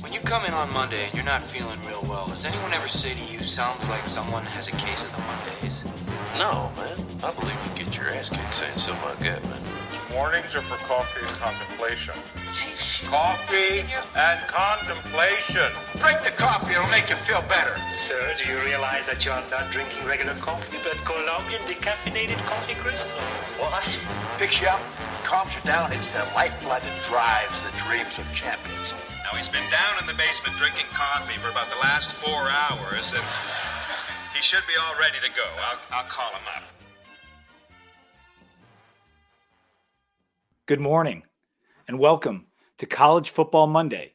When you come in on Monday and you're not feeling real well, does anyone ever say to you, sounds like someone has a case of the Mondays? No, man. I believe you get your ass kicked saying something like that, man. Mornings are for coffee and contemplation. Coffee and contemplation. Drink the coffee, it'll make you feel better. Sir, do you realize that you're not drinking regular coffee, but Colombian decaffeinated coffee crystals? What? Picks you up, calms you down. It's the lifeblood that drives the dreams of champions. Now, he's been down in the basement drinking coffee for about the last four hours, and he should be all ready to go. I'll, I'll call him up. Good morning and welcome to College Football Monday.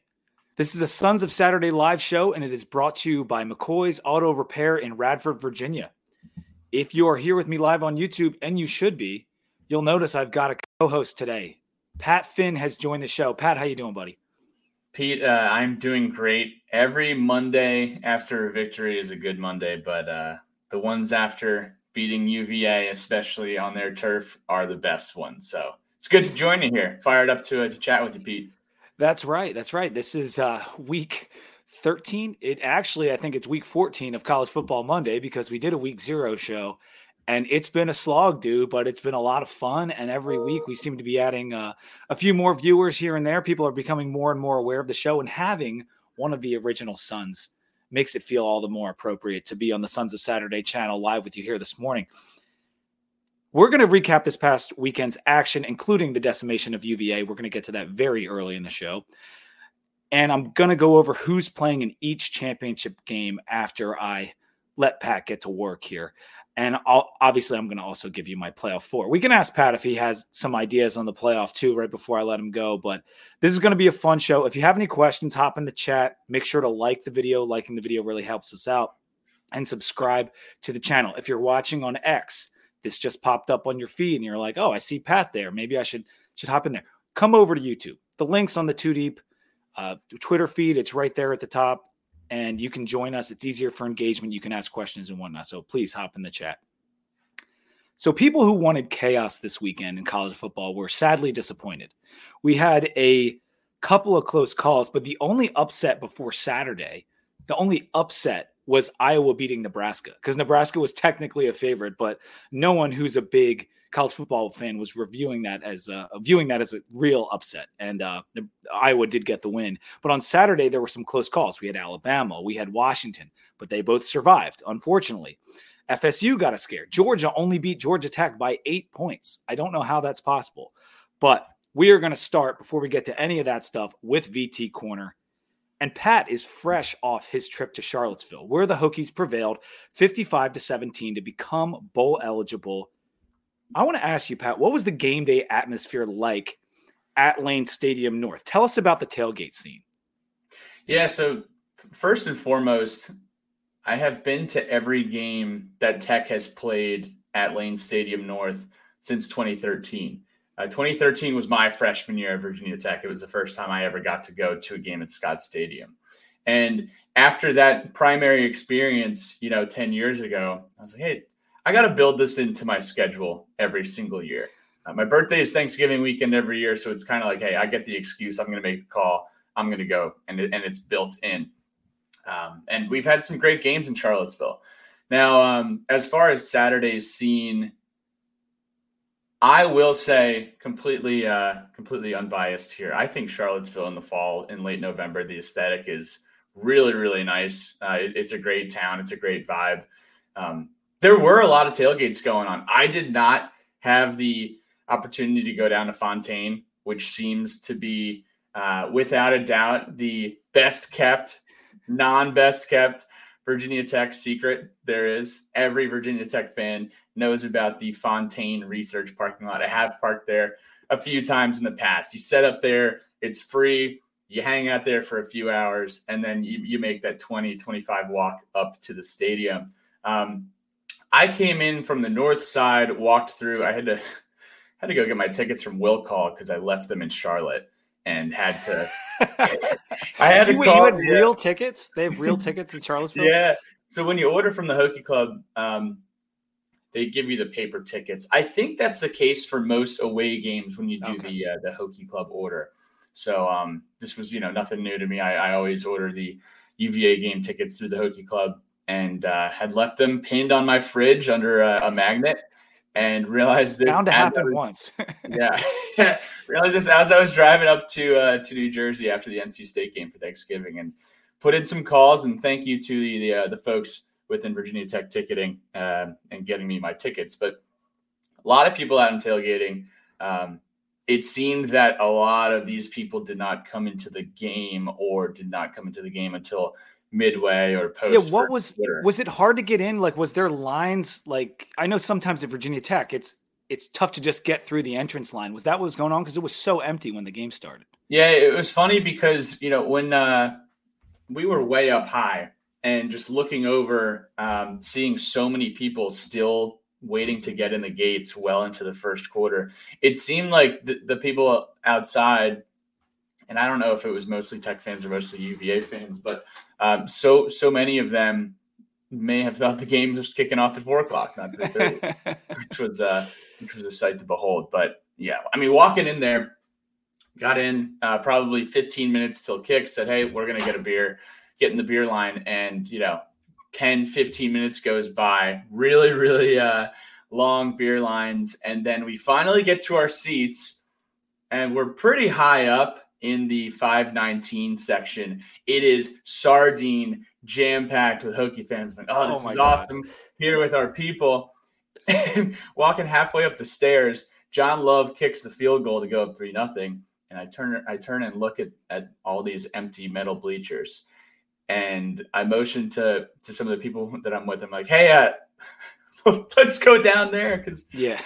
This is a Sons of Saturday live show and it is brought to you by McCoy's Auto Repair in Radford, Virginia. If you are here with me live on YouTube, and you should be, you'll notice I've got a co-host today. Pat Finn has joined the show. Pat, how you doing, buddy? Pete, uh, I'm doing great. Every Monday after a victory is a good Monday, but uh, the ones after beating UVA, especially on their turf, are the best ones. So it's good to join you here. Fired up to uh, to chat with you, Pete. That's right. That's right. This is uh, week 13. It actually, I think it's week 14 of College Football Monday because we did a week zero show, and it's been a slog, dude. But it's been a lot of fun, and every week we seem to be adding uh, a few more viewers here and there. People are becoming more and more aware of the show, and having one of the original Sons makes it feel all the more appropriate to be on the Sons of Saturday channel live with you here this morning. We're going to recap this past weekend's action, including the decimation of UVA. We're going to get to that very early in the show. And I'm going to go over who's playing in each championship game after I let Pat get to work here. And I'll, obviously, I'm going to also give you my playoff four. We can ask Pat if he has some ideas on the playoff too, right before I let him go. But this is going to be a fun show. If you have any questions, hop in the chat. Make sure to like the video. Liking the video really helps us out. And subscribe to the channel. If you're watching on X, this just popped up on your feed and you're like, oh, I see Pat there. Maybe I should should hop in there. Come over to YouTube. The link's on the Two Deep uh, Twitter feed. It's right there at the top, and you can join us. It's easier for engagement. You can ask questions and whatnot. So please hop in the chat. So people who wanted chaos this weekend in college football were sadly disappointed. We had a couple of close calls, but the only upset before Saturday, the only upset was Iowa beating Nebraska because Nebraska was technically a favorite, but no one who's a big college football fan was reviewing that as a, viewing that as a real upset. And uh, Iowa did get the win, but on Saturday there were some close calls. We had Alabama, we had Washington, but they both survived. Unfortunately, FSU got a scare. Georgia only beat Georgia Tech by eight points. I don't know how that's possible, but we are going to start before we get to any of that stuff with VT Corner and Pat is fresh off his trip to Charlottesville, where the Hokies prevailed 55 to 17 to become bowl eligible. I want to ask you, Pat, what was the game day atmosphere like at Lane Stadium North? Tell us about the tailgate scene. Yeah, so first and foremost, I have been to every game that Tech has played at Lane Stadium North since 2013. Uh, 2013 was my freshman year at Virginia Tech. It was the first time I ever got to go to a game at Scott Stadium. And after that primary experience, you know, 10 years ago, I was like, hey, I got to build this into my schedule every single year. Uh, my birthday is Thanksgiving weekend every year. So it's kind of like, hey, I get the excuse. I'm going to make the call. I'm going to go. And, it, and it's built in. Um, and we've had some great games in Charlottesville. Now, um, as far as Saturday's scene I will say completely uh completely unbiased here. I think Charlottesville in the fall in late November, the aesthetic is really, really nice. Uh, it, it's a great town. It's a great vibe. Um, there were a lot of tailgates going on. I did not have the opportunity to go down to Fontaine, which seems to be, uh, without a doubt, the best kept, non best kept Virginia Tech secret there is. Every Virginia Tech fan knows about the Fontaine Research parking lot. I have parked there a few times in the past. You set up there, it's free. You hang out there for a few hours, and then you, you make that 20, 25 walk up to the stadium. Um, I came in from the north side, walked through. I had to had to go get my tickets from Will Call because I left them in Charlotte and had to. I had to. Wait, call, you had yeah. real tickets? They have real tickets in Charlottesville. Yeah. So when you order from the Hokie Club, um, they give you the paper tickets. I think that's the case for most away games when you do okay. the uh, the Hokie Club order. So um, this was, you know, nothing new to me. I, I always order the UVA game tickets through the Hokie Club and uh, had left them pinned on my fridge under a, a magnet and realized that bound to happen was, once. yeah, realized this as I was driving up to uh, to New Jersey after the NC State game for Thanksgiving, and put in some calls. And thank you to the the, uh, the folks within Virginia Tech ticketing uh, and getting me my tickets. But a lot of people out in tailgating. Um, it seemed that a lot of these people did not come into the game or did not come into the game until midway or post. Yeah, what was Twitter. was it hard to get in? Like, was there lines? Like, I know sometimes at Virginia Tech, it's it's tough to just get through the entrance line. Was that what was going on? Because it was so empty when the game started. Yeah, it was funny because you know when uh, we were way up high and just looking over, um, seeing so many people still waiting to get in the gates well into the first quarter. It seemed like the, the people outside and I don't know if it was mostly Tech fans or mostly UVA fans, but um, so so many of them may have thought the game was kicking off at four o'clock, not three thirty, which was uh, which was a sight to behold. But yeah, I mean, walking in there, got in uh, probably 15 minutes till kick. Said, "Hey, we're gonna get a beer." Get in the beer line, and you know, 10, 15 minutes goes by. Really, really uh, long beer lines, and then we finally get to our seats, and we're pretty high up in the 519 section. It is sardine jam packed with Hokie fans. Like, oh, this oh is God. awesome. Here with our people. walking halfway up the stairs, John Love kicks the field goal to go up three nothing. And I turn I turn and look at, at all these empty metal bleachers. And I motioned to to some of the people that I'm with. I'm like, hey, uh, let's go down there because yeah,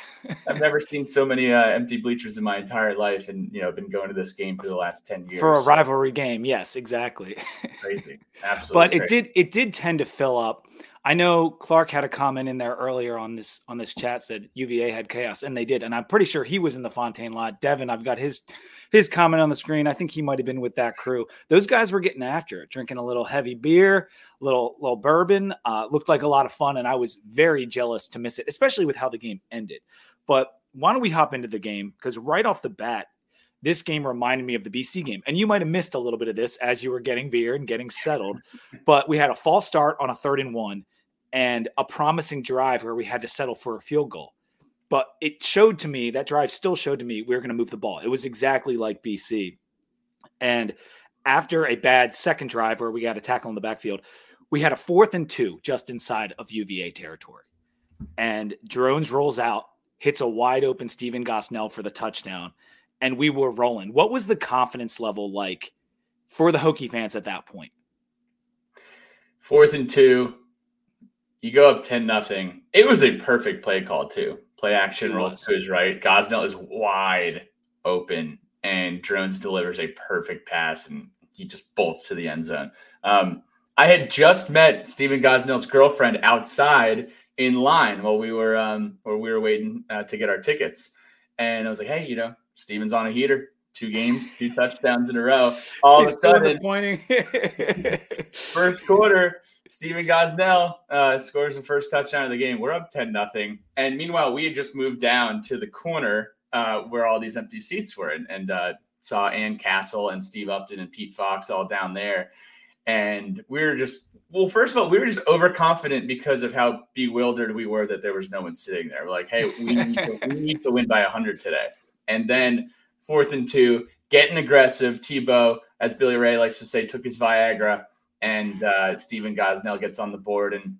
I've never seen so many uh, empty bleachers in my entire life, and you know, been going to this game for the last ten years for a rivalry game. Yes, exactly. crazy, absolutely. but crazy. it did it did tend to fill up. I know Clark had a comment in there earlier on this on this chat said UVA had chaos, and they did, and I'm pretty sure he was in the Fontaine lot. Devin, I've got his his comment on the screen. I think he might have been with that crew. Those guys were getting after it, drinking a little heavy beer, little little bourbon. Uh, looked like a lot of fun, and I was very jealous to miss it, especially with how the game ended. But why don't we hop into the game? Because right off the bat, this game reminded me of the BC game. And you might have missed a little bit of this as you were getting beer and getting settled. but we had a false start on a third and one and a promising drive where we had to settle for a field goal. But it showed to me that drive still showed to me we were going to move the ball. It was exactly like BC. And after a bad second drive where we got a tackle in the backfield, we had a fourth and two just inside of UVA territory. And Drones rolls out, hits a wide open Stephen Gosnell for the touchdown, and we were rolling. What was the confidence level like for the Hokie fans at that point? Fourth and two, you go up 10 nothing. It was a perfect play call, too. Play action rolls to his right. Gosnell is wide open, and Drones delivers a perfect pass, and he just bolts to the end zone. Um, I had just met Stephen Gosnell's girlfriend outside in line while we were um, while we were waiting uh, to get our tickets, and I was like, "Hey, you know, Stephen's on a heater. Two games, two touchdowns in a row. All He's of a sudden, pointing first quarter." Stephen Gosnell uh, scores the first touchdown of the game. We're up 10 nothing. And meanwhile, we had just moved down to the corner uh, where all these empty seats were and, and uh, saw Ann Castle and Steve Upton and Pete Fox all down there. And we were just, well, first of all, we were just overconfident because of how bewildered we were that there was no one sitting there. We're like, hey, we need to, we need to win by 100 today. And then fourth and two, getting aggressive. Tebow, as Billy Ray likes to say, took his Viagra and uh, Stephen Gosnell gets on the board, and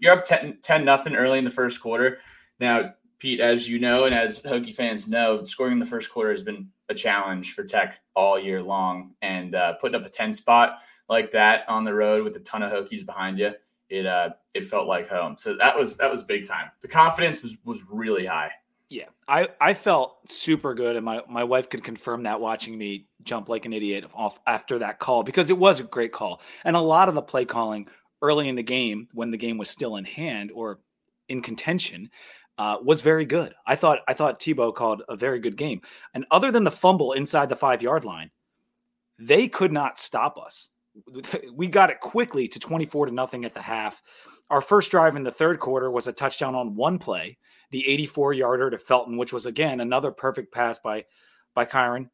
you're up 10, 10 nothing early in the first quarter. Now, Pete, as you know, and as Hokie fans know, scoring in the first quarter has been a challenge for Tech all year long, and uh, putting up a 10 spot like that on the road with a ton of Hokies behind you, it uh, it felt like home. So that was that was big time. The confidence was was really high. Yeah, I, I felt super good, and my, my wife could confirm that watching me jump like an idiot off after that call because it was a great call. And a lot of the play calling early in the game, when the game was still in hand or in contention, uh, was very good. I thought I thought Tebow called a very good game. And other than the fumble inside the five yard line, they could not stop us. We got it quickly to twenty four to nothing at the half. Our first drive in the third quarter was a touchdown on one play the 84 yarder to Felton, which was again another perfect pass by by Kyron.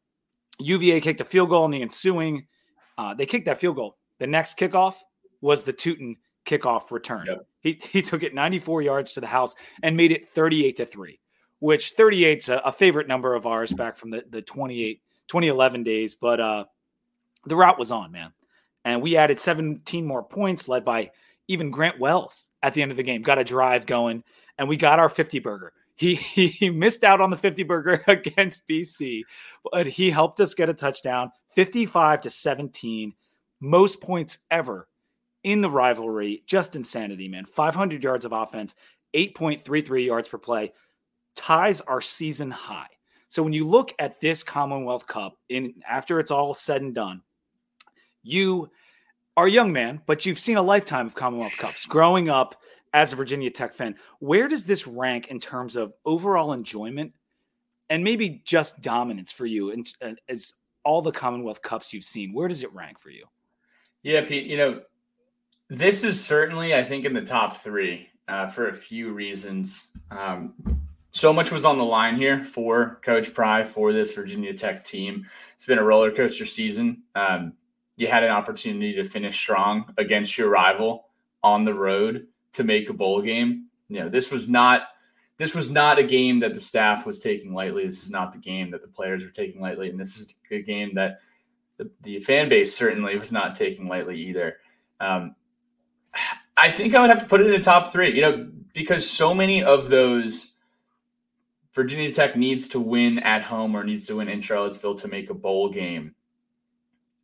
UVA kicked a field goal in the ensuing. Uh, they kicked that field goal. The next kickoff was the Tuten kickoff return. Yep. He, he took it 94 yards to the house and made it 38 to 3, which 38's a, a, favorite number of ours back from the, the 28, 2011 days. But uh, the route was on, man. And we added 17 more points, led by even Grant Wells at the end of the game. Got a drive going, and we got our 50 burger. He, he, he missed out on the 50 burger against BC, but he helped us get a touchdown 55 to 17, most points ever in the rivalry. Just insanity, man. 500 yards of offense, 8.33 yards per play, ties our season high. So when you look at this Commonwealth Cup in after it's all said and done, you are a young man, but you've seen a lifetime of Commonwealth Cups growing up as a Virginia Tech fan. Where does this rank in terms of overall enjoyment and maybe just dominance for you and as all the Commonwealth Cups you've seen? Where does it rank for you? Yeah, Pete, you know, this is certainly, I think, in the top three uh, for a few reasons. Um, so much was on the line here for Coach Pry for this Virginia Tech team. It's been a roller coaster season. Um, you had an opportunity to finish strong against your rival on the road to make a bowl game. You know, this was not this was not a game that the staff was taking lightly. This is not the game that the players were taking lightly, and this is a game that the, the fan base certainly was not taking lightly either. Um, I think I would have to put it in the top three, you know, because so many of those Virginia Tech needs to win at home or needs to win in Charlottesville to make a bowl game.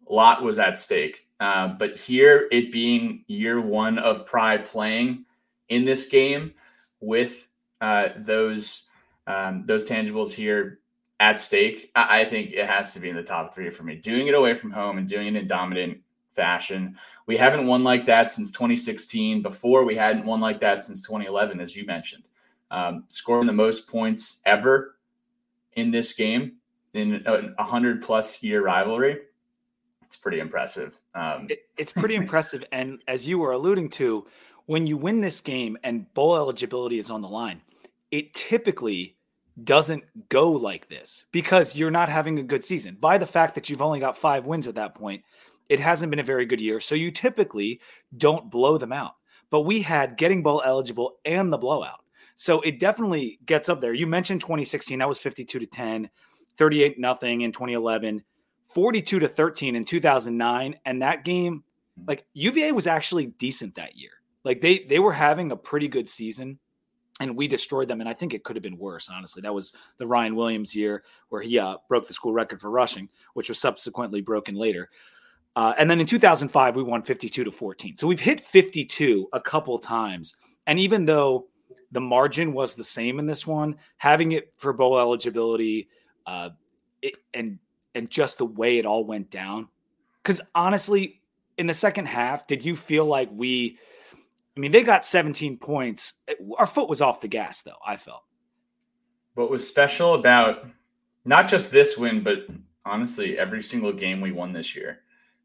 A lot was at stake. Uh, but here, it being year one of Pry playing in this game with uh, those um, those tangibles here at stake, I, I think it has to be in the top three for me. Doing it away from home and doing it in dominant fashion. We haven't won like that since 2016. Before, we hadn't won like that since 2011, as you mentioned. Um, scoring the most points ever in this game in a 100 plus year rivalry. It's pretty impressive. Um, it, it's pretty impressive. And as you were alluding to, when you win this game and bowl eligibility is on the line, it typically doesn't go like this because you're not having a good season. By the fact that you've only got five wins at that point, it hasn't been a very good year. So you typically don't blow them out. But we had getting bowl eligible and the blowout. So it definitely gets up there. You mentioned 2016, that was 52 to 10, 38 nothing in 2011, 42 to 13 in 2009. And that game, like UVA was actually decent that year. Like they they were having a pretty good season and we destroyed them. And I think it could have been worse, honestly. That was the Ryan Williams year where he uh, broke the school record for rushing, which was subsequently broken later. Uh, and then in 2005, we won 52 to 14. So we've hit 52 a couple times. And even though the margin was the same in this one, having it for bowl eligibility uh, it, and and just the way it all went down. Because honestly, in the second half, did you feel like we? I mean, they got 17 points. Our foot was off the gas, though. I felt. What was special about not just this win, but honestly, every single game we won this year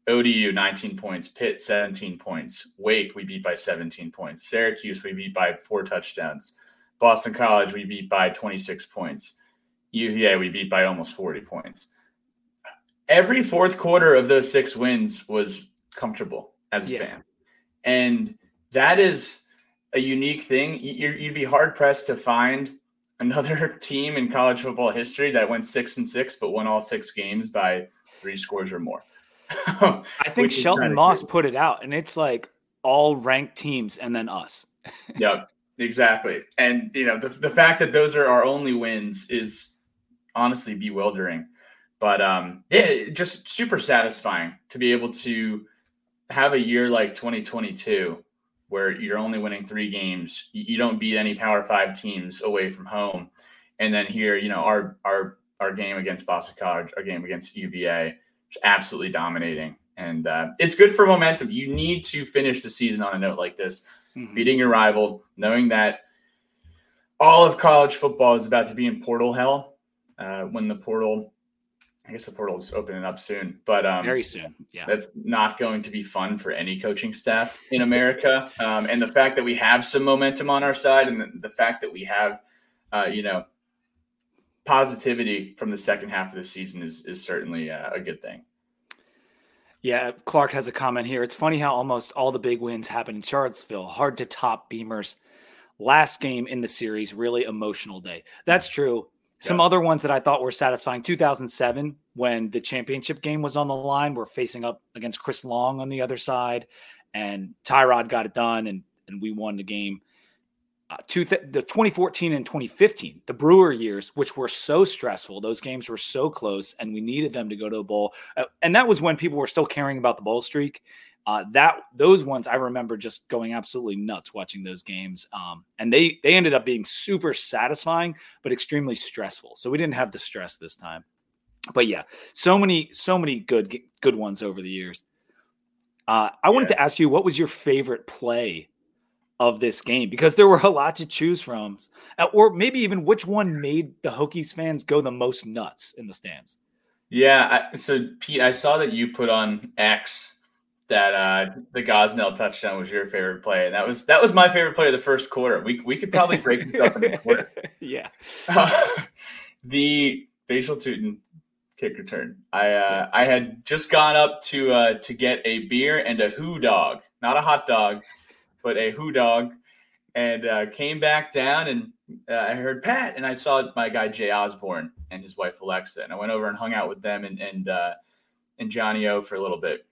ODU 19 points, Pitt 17 points, Wake we beat by 17 points, Syracuse we beat by four touchdowns, Boston College we beat by 26 points, UVA we beat by almost 40 points. Every fourth quarter of those six wins was comfortable as a yeah. fan, and that is a unique thing. You'd be hard pressed to find another team in college football history that went six and six but won all six games by three scores or more. I think Shelton Moss cool. put it out, and it's like all ranked teams and then us. yep, exactly. And you know the the fact that those are our only wins is honestly bewildering. But um, yeah, just super satisfying to be able to have a year like 2022 where you're only winning three games. You don't beat any Power Five teams away from home, and then here, you know, our our our game against Boston College, our game against UVA absolutely dominating. And uh, it's good for momentum. You need to finish the season on a note like this, mm-hmm. beating your rival, knowing that all of college football is about to be in portal hell uh, when the portal. I guess the portal is opening up soon, but um, very soon. Yeah, that's not going to be fun for any coaching staff in America. um, and the fact that we have some momentum on our side, and the, the fact that we have, uh, you know, positivity from the second half of the season is is certainly uh, a good thing. Yeah, Clark has a comment here. It's funny how almost all the big wins happen in Charlottesville. Hard to top Beamer's last game in the series. Really emotional day. That's true. Some yeah. other ones that I thought were satisfying 2007, when the championship game was on the line, we're facing up against Chris Long on the other side, and Tyrod got it done, and, and we won the game. Uh, two th- the 2014 and 2015, the Brewer years, which were so stressful. Those games were so close, and we needed them to go to a bowl. Uh, and that was when people were still caring about the bowl streak. Uh, that those ones I remember just going absolutely nuts watching those games, um, and they they ended up being super satisfying but extremely stressful. So we didn't have the stress this time. But yeah, so many so many good good ones over the years. Uh, I wanted yeah. to ask you, what was your favorite play of this game because there were a lot to choose from, uh, or maybe even which one made the Hokies fans go the most nuts in the stands. Yeah, I, so Pete, I saw that you put on X that uh, the Gosnell touchdown was your favorite play, and that was that was my favorite play of the first quarter. We we could probably break this up in a quarter. Yeah, uh, the Bhayshul Tuten kick return. I uh, I had just gone up to uh, to get a beer and a who dog, not a hot dog but a who dog, and uh, came back down and uh, I heard Pat, and I saw my guy Jay Osborne and his wife Alexa, and I went over and hung out with them and and uh, and Johnny O for a little bit,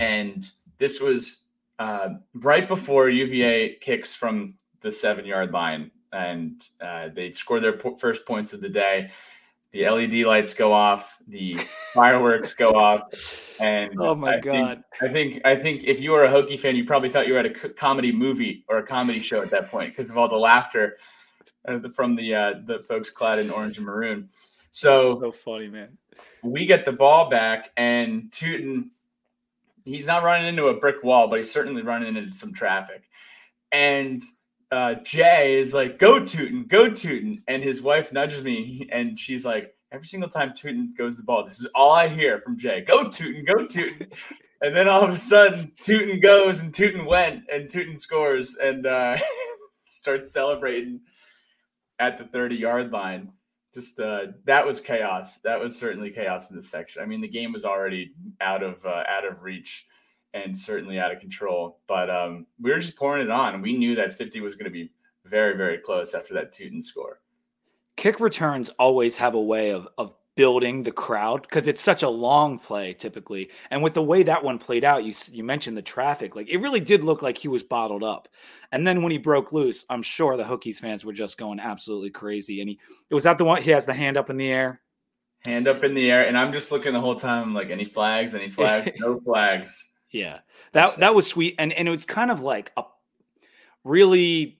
and this was uh, right before UVA kicks from the seven yard line, and uh, they score their po- first points of the day the LED lights go off, the fireworks go off, and oh my I god! Think, I think I think if you were a Hokie fan, you probably thought you were at a comedy movie or a comedy show at that point because of all the laughter uh, from the uh, the folks clad in orange and maroon. So That's so funny, man. We get the ball back, and Tuten, he's not running into a brick wall, but he's certainly running into some traffic, and uh, Jay is like, "Go Tuten, go Tuten," and his wife nudges me, and she's like, "Every single time Tuten goes the ball, this is all I hear from Jay: Go Tuten, go Tuten." and then all of a sudden, Tuten goes and Tuten went, and Tuten scores and uh, starts celebrating at the thirty-yard line. Just uh, that was chaos. That was certainly chaos in this section. I mean, the game was already out of uh, out of reach and certainly out of control. But um, we were just pouring it on. We knew that 50 was going to be very, very close after that Tuten score. Kick returns always have a way of, of building the crowd because it's such a long play typically. And with the way that one played out, you you mentioned the traffic. Like it really did look like he was bottled up. And then when he broke loose, I'm sure the Hokies fans were just going absolutely crazy. And he it was that the one he has the hand up in the air. Hand up in the air, and I'm just looking the whole time like any flags, any flags, no flags. Yeah, that that was sweet, and and it was kind of like a really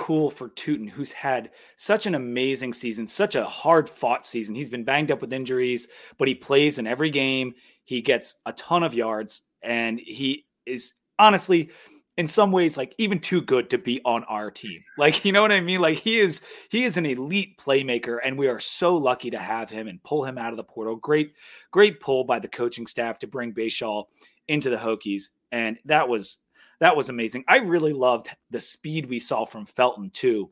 cool for Tuten, who's had such an amazing season, such a hard fought season. He's been banged up with injuries, but he plays in every game. He gets a ton of yards, and he is honestly in some ways like even too good to be on our team. Like, you know what I mean? Like he is he is an elite playmaker and we are so lucky to have him and pull him out of the portal. Great great pull by the coaching staff to bring Bhayshul into the Hokies, and that was that was amazing. I really loved the speed we saw from Felton too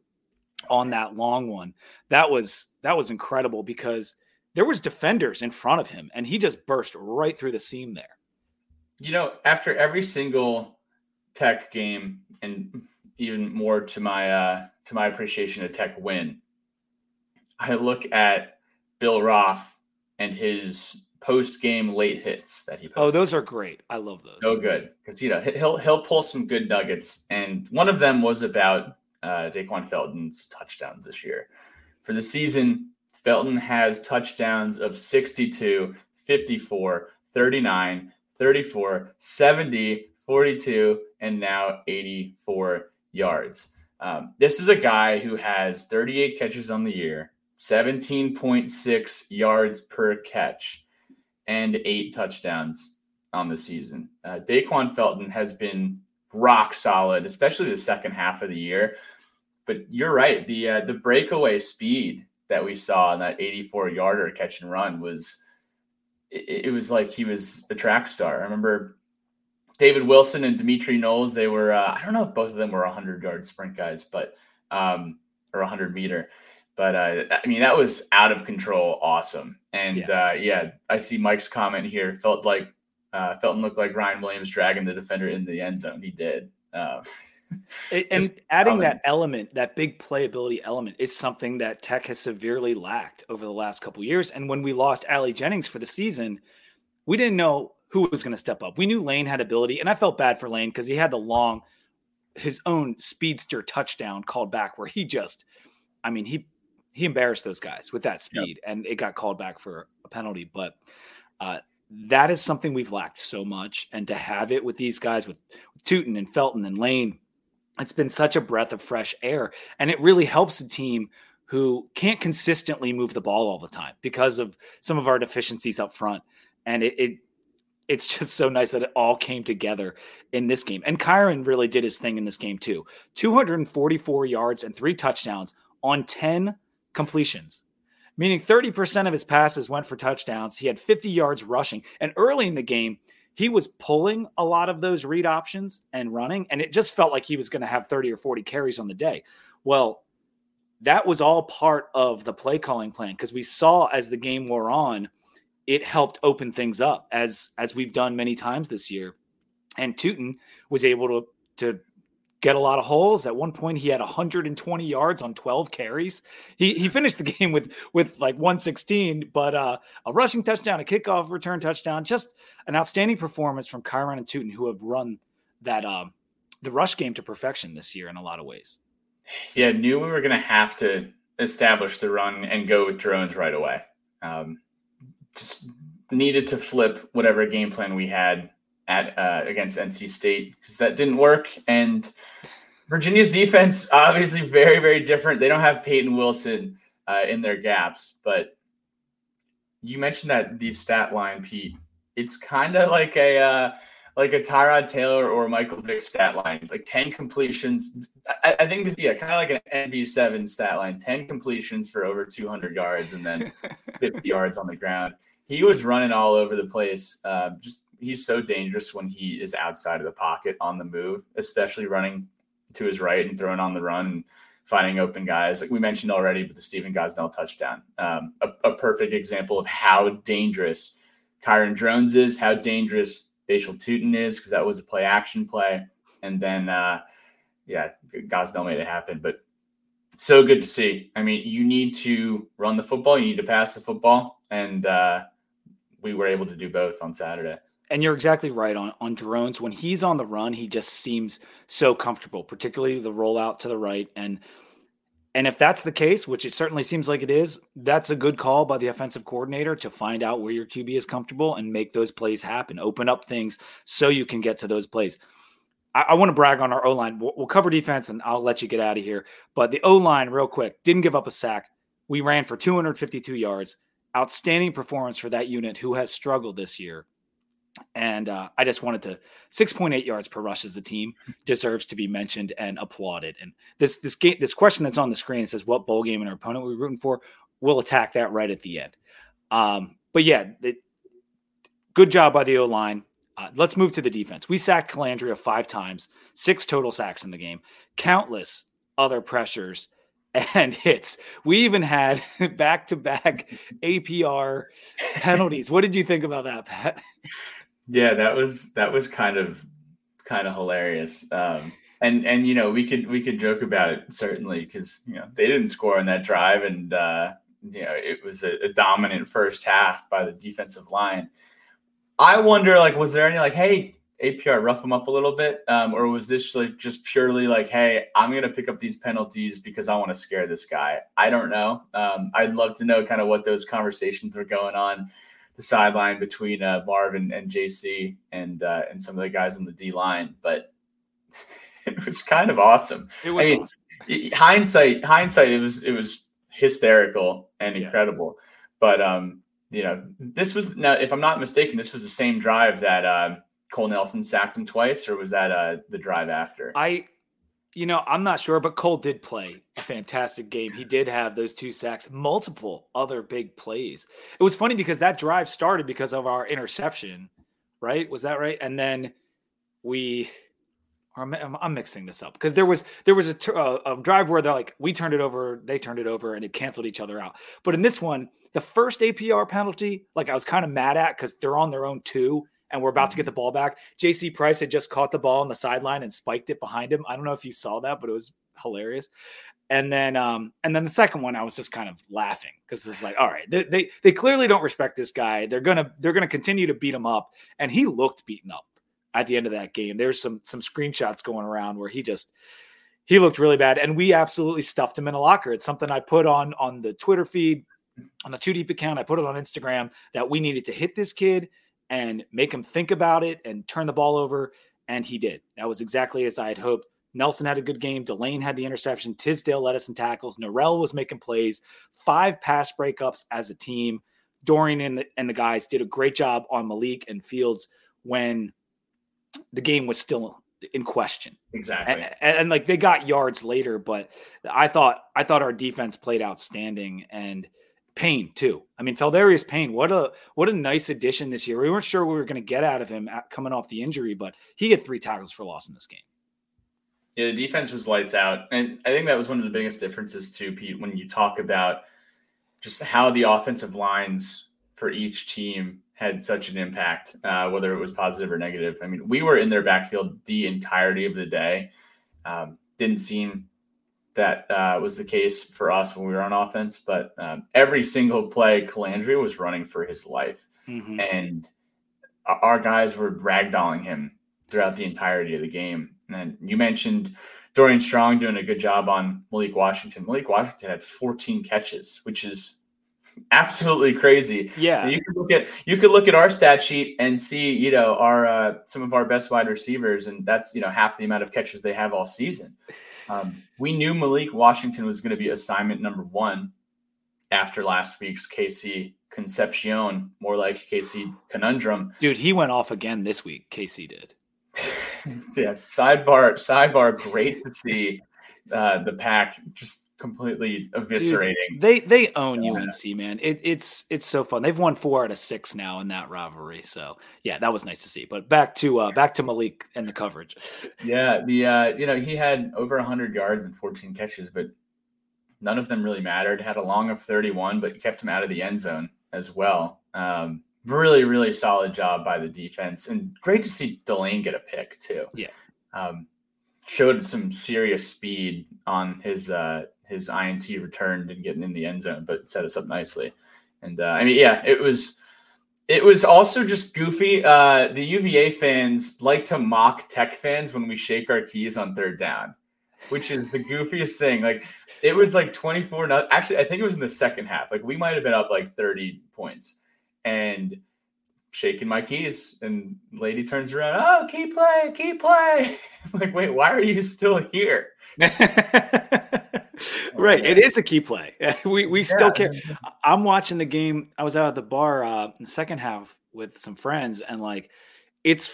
on that long one. That was that was incredible because there was defenders in front of him and he just burst right through the seam there. You know, after every single tech game and even more to my uh to my appreciation of tech win, I look at Bill Roth and his post game late hits that he posts. Oh, those are great. I love those. So good because you know he'll he'll pull some good nuggets, and one of them was about uh, Da'Quan Felton's touchdowns this year. For the season, Felton has touchdowns of 62, 54, 39, 34, 70, 42, and now 84 yards. Um, this is a guy who has 38 catches on the year, 17.6 yards per catch and eight touchdowns on the season. Uh, Da'Quan Felton has been rock solid, especially the second half of the year. But you're right. The uh, the breakaway speed that we saw in that 84 yarder catch and run was it, it, was like he was a track star. I remember David Wilson and Demitri Knowles. They were uh, I don't know if both of them were 100 yard sprint guys, but um, or 100 meter. But uh, I mean, that was out of control, awesome. And yeah, uh, yeah I see Mike's comment here. Felt like uh, Felton looked like Ryan Williams dragging the defender in the end zone. He did. Uh, and adding that element, that big playability element, is something that Tech has severely lacked over the last couple years. And when we lost Ali Jennings for the season, we didn't know who was going to step up. We knew Lane had ability, and I felt bad for Lane because he had the long, his own speedster touchdown called back where he just, I mean, he he embarrassed those guys with that speed, yep. and it got called back for a penalty. But uh, that is something we've lacked so much, and to have it with these guys with, with Tuten and Felton and Lane, it's been such a breath of fresh air, and it really helps a team who can't consistently move the ball all the time because of some of our deficiencies up front. And it, it it's just so nice that it all came together in this game. And Kyron really did his thing in this game too. 244 yards and three touchdowns on 10 completions, meaning 30% of his passes went for touchdowns. He had 50 yards rushing. And early in the game, he was pulling a lot of those read options and running, and it just felt like he was going to have 30 or 40 carries on the day. Well, that was all part of the play calling plan because we saw as the game wore on, it helped open things up as as we've done many times this year. And Tuten was able to to get a lot of holes. At one point, he had 120 yards on 12 carries. He he finished the game with with like 116, but uh, a rushing touchdown, a kickoff return touchdown, just an outstanding performance from Kyron and Tuten, who have run that um, the rush game to perfection this year in a lot of ways. Yeah, knew we were going to have to establish the run and go with drones right away. Um, just needed to flip whatever game plan we had at uh, against NC State because that didn't work. And Virginia's defense obviously very very different. They don't have Payton Wilson uh, in their gaps, but you mentioned that the stat line, Pete. It's kind of like a uh, like a Tyrod Taylor or Michael Vick stat line, like ten completions. I, I think yeah, kind of like an MV seven stat line, ten completions for over two hundred yards and then fifty yards on the ground. He was running all over the place, uh, just he's so dangerous when he is outside of the pocket on the move, especially running to his right and throwing on the run and finding open guys. Like we mentioned already, but the Stephen Gosnell touchdown, um, a, a, perfect example of how dangerous Kyron Drones is, how dangerous Bhayshul Tuten is, because that was a play action play. And then, uh, yeah, Gosnell made it happen. But so good to see. I mean, you need to run the football, you need to pass the football. And uh, we were able to do both on Saturday and you're exactly right on on drones. When he's on the run, he just seems so comfortable, particularly the rollout to the right. And and if that's the case, which it certainly seems like it is, that's a good call by the offensive coordinator to find out where your QB is comfortable and make those plays happen. Open up things so you can get to those plays. I, I want to brag on our O line. We'll, we'll cover defense, and I'll let you get out of here. But the O line, real quick, didn't give up a sack. We ran for 252 yards. Outstanding performance for that unit who has struggled this year and uh, I just wanted to 6.8 yards per rush as a team deserves to be mentioned and applauded. And this this game this question that's on the screen says what bowl game and our opponent we're rooting for. We'll attack that right at the end. Um, but yeah, it, good job by the O line. Uh, let's move to the defense. We sacked Colandrea five times, six total sacks in the game, countless other pressures and hits. We even had back to back APR penalties. What did you think about that, Pat? Yeah, that was that was kind of kind of hilarious. Um, and and you know we could we could joke about it certainly because you know they didn't score on that drive and uh, you know it was a, a dominant first half by the defensive line. I wonder like was there any like hey APR rough them up a little bit, um, or was this like just purely like, hey, I'm gonna pick up these penalties because I want to scare this guy? I don't know. Um, I'd love to know kind of what those conversations were going on the sideline between uh, Marvin and JC and uh, and some of the guys on the D line, but it was kind of awesome. It was I mean, awesome. hindsight, hindsight, it was it was hysterical and yeah. incredible. But um, you know, this was now, if I'm not mistaken, this was the same drive that uh, Cole Nelson sacked him twice, or was that uh, the drive after? I you know, I'm not sure, but Cole did play a fantastic game. He did have those two sacks, multiple other big plays. It was funny because that drive started because of our interception, right? Was that right? And then we I'm, mixing this up because there was there was a, a, a drive where they're like we turned it over, they turned it over, and it canceled each other out. But in this one, the first APR penalty, like I was kind of mad at because they're on their own two, and we're about to get the ball back. JC Price had just caught the ball on the sideline and spiked it behind him. I don't know if you saw that, but it was hilarious. And then, um, and then the second one, I was just kind of laughing because it's like, all right, they, they they clearly don't respect this guy. They're gonna they're gonna continue to beat him up, and he looked beaten up at the end of that game. There's some some screenshots going around where he just he looked really bad, and we absolutely stuffed him in a locker. It's something I put on on the Twitter feed, on the Two Deep account. I put it on Instagram that we needed to hit this kid and make him think about it and turn the ball over, and he did. That was exactly as I had hoped. Nelson had a good game. Delane had the interception. Tisdale led us in tackles. Norell was making plays. Five pass breakups as a team. Dorian and the, and the guys did a great job on Malik and Fields when the game was still in question. Exactly. And, and, and, like they got yards later, but I thought I thought our defense played outstanding and Payne too. I mean, Pheldarius Payne, what a what a nice addition this year. We weren't sure we were going to get out of him at, coming off the injury, but he had three tackles for loss in this game. Yeah, the defense was lights out. And I think that was one of the biggest differences too, Pete, when you talk about just how the offensive lines for each team had such an impact, uh, whether it was positive or negative. I mean, we were in their backfield the entirety of the day. Um, didn't seem that uh, was the case for us when we were on offense, but um, every single play, Colandrea was running for his life. Mm-hmm. And our guys were ragdolling him throughout the entirety of the game. And you mentioned Dorian Strong doing a good job on Malik Washington. Malik Washington had 14 catches, which is absolutely crazy. Yeah, you could look at you could look at our stat sheet and see, you know, our uh, some of our best wide receivers, and that's you know half the amount of catches they have all season. Um, we knew Malik Washington was going to be assignment number one after last week's KC Concepcion, more like KC Conundrum. Dude, he went off again this week. KC did. yeah. Sidebar. Sidebar. Great to see uh, the pack just completely eviscerating. Dude, they they own yeah. UNC, man. It, it's it's so fun. They've won four out of six now in that rivalry. So yeah, that was nice to see. But back to uh, back to Malik and the coverage. Yeah, the uh, you know he had over hundred yards and fourteen catches, but none of them really mattered. Had a long of thirty one, but kept him out of the end zone as well. Um, really, really solid job by the defense, and great to see Delane get a pick too. Yeah. Um, showed some serious speed on his uh, his INT returned and getting in the end zone, but set us up nicely. And uh, I mean, yeah, it was it was also just goofy. Uh, the UVA fans like to mock Tech fans when we shake our keys on third down, which is the goofiest thing. Like it was like 24 not actually I think it was in the second half. Like we might have been up like 30 points and shaking my keys and lady turns around, "Oh, key play, key play." I'm like, "Wait, why are you still here?" right. It is a key play. we we still care. I'm watching the game. I was out at the bar uh, in the second half with some friends, and like it's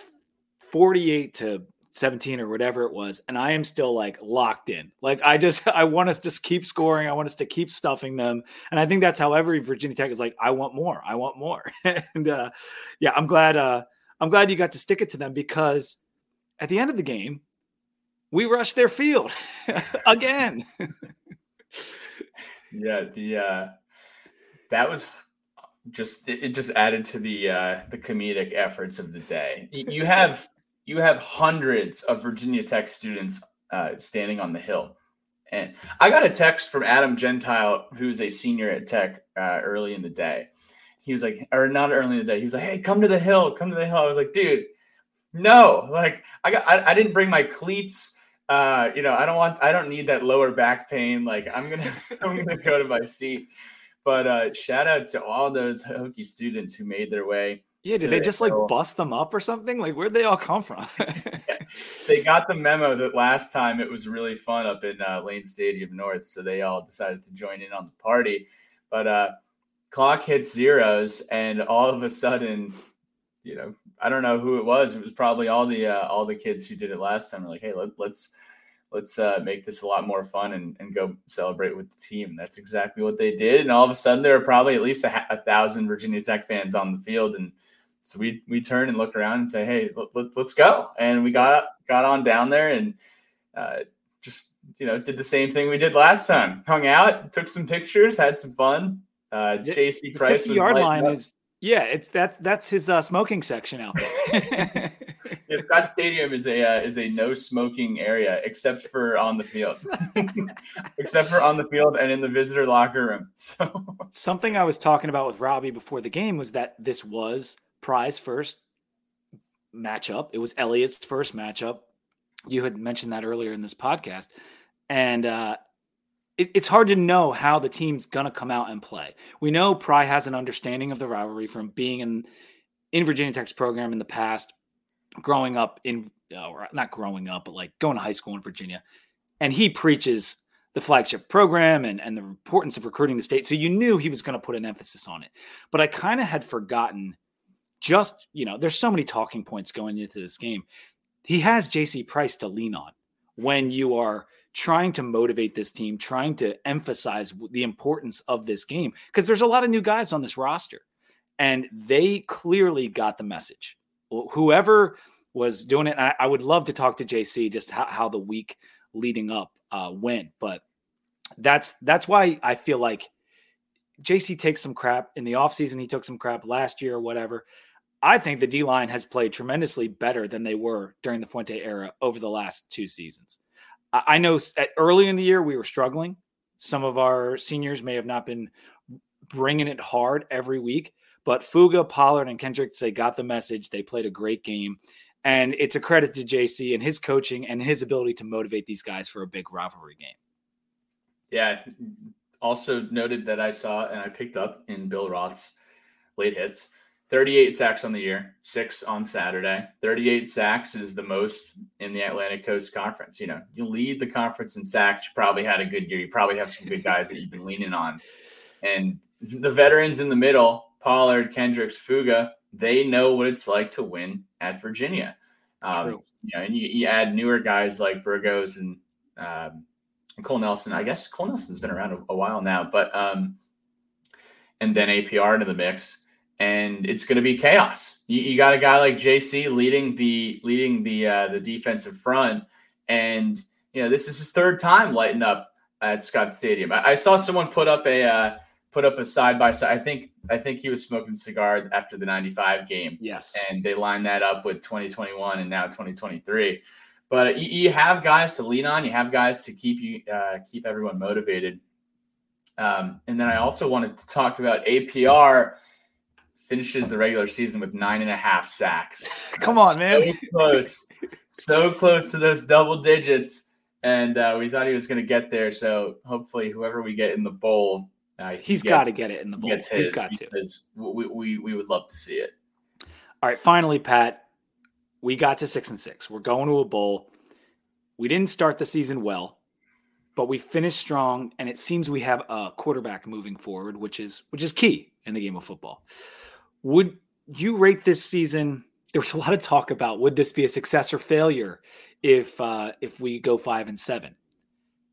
48 to 17 or whatever it was, and I am still like locked in. Like I just I want us to keep scoring. I want us to keep stuffing them, and I think that's how every Virginia Tech is like. I want more. I want more. and uh, yeah, I'm glad. Uh, I'm glad you got to stick it to them because at the end of the game, we rushed their field again. yeah, the uh, that was just it, just added to the uh, the comedic efforts of the day. You have you have hundreds of Virginia Tech students uh, standing on the hill. And I got a text from Adam Gentile, who's a senior at Tech uh, early in the day. He was like, or not early in the day. He was like, "Hey, come to the hill, come to the hill." I was like, "Dude, no! Like, I got, I, I didn't bring my cleats uh, you know, I don't want, I don't need that lower back pain. Like I'm gonna, I'm gonna go to my seat. But uh, shout out to all those Hokie students who made their way. Yeah, did they just like bust them up or something? Like where'd they all come from? they got the memo that last time it was really fun up in uh, Lane Stadium North, so they all decided to join in on the party. But uh, clock hits zeros, and all of a sudden, you know, I don't know who it was. It was probably all the uh, all the kids who did it last time. Like, hey, let, us let's, let's uh, make this a lot more fun and, and go celebrate with the team. That's exactly what they did. And all of a sudden, there were probably at least a, a thousand Virginia Tech fans on the field, and so we we turn and look around and say, "Hey, let, us go!" And we got got on down there and uh, just you know did the same thing we did last time. Hung out, took some pictures, had some fun. Uh, JC Price the yard line up. is yeah, it's that's that's his uh, smoking section out there. Scott Stadium is a uh, is a no smoking area except for on the field, except for on the field and in the visitor locker room. So something I was talking about with Robbie before the game was that this was Pry's first matchup. It was Elliott's first matchup. You had mentioned that earlier in this podcast, and uh, it, it's hard to know how the team's going to come out and play. We know Pry has an understanding of the rivalry from being in in Virginia Tech's program in the past, growing up in uh, or not growing up, but like going to high school in Virginia, and he preaches the flagship program and, and the importance of recruiting the state. So you knew he was going to put an emphasis on it. But I kind of had forgotten just, you know, there's so many talking points going into this game. He has JC Price to lean on when you are trying to motivate this team, trying to emphasize the importance of this game because there's a lot of new guys on this roster and they clearly got the message. Whoever was doing it, I, I, would love to talk to JC just how, how the week leading up uh, went, but that's that's why I feel like JC takes some crap in the offseason. He took some crap last year or whatever. I think the D line has played tremendously better than they were during the Fuente era over the last two seasons. I know early in the year we were struggling. Some of our seniors may have not been bringing it hard every week, but Fuga, Pollard, and Kendrick they got the message. They played a great game, and it's a credit to JC and his coaching and his ability to motivate these guys for a big rivalry game. Yeah. Also noted that I saw and I picked up in Bill Roth's late hits 38 sacks on the year, six on Saturday. 38 sacks is the most in the Atlantic Coast Conference. You know, you lead the conference in sacks. You probably had a good year. You probably have some good guys that you've been leaning on. And the veterans in the middle, Pollard, Kendricks, Fuga, they know what it's like to win at Virginia. Um, True. you know, and you, you, add newer guys like Burgos and, um, and Cole Nelson. I guess Cole Nelson's been around a, a while now, but um, and then APR into the mix and it's going to be chaos. You, you, got a guy like JC leading the leading the uh, the defensive front, and you know this is his third time lighting up at Scott Stadium. I, I saw someone put up a uh, put up a side by side. I think I think he was smoking cigar after the '95 game. Yes, and they lined that up with 2021 and now 2023. But you, you have guys to lean on. You have guys to keep you uh, keep everyone motivated. Um, and then I also wanted to talk about APR finishes the regular season with nine and a half sacks. Come on, man. So close. so close to those double digits. And uh, we thought he was going to get there. So hopefully, whoever we get in the bowl, uh, he's got to get it in the bowl. His he's got to. We, we, we would love to see it. All right. Finally, Pat, we got to six and six. We're going to a bowl. We didn't start the season well, but we finished strong, and it seems we have a quarterback moving forward, which is which is key in the game of football. Would you rate this season? There was a lot of talk about would this be a success or failure if uh, if we go five and seven.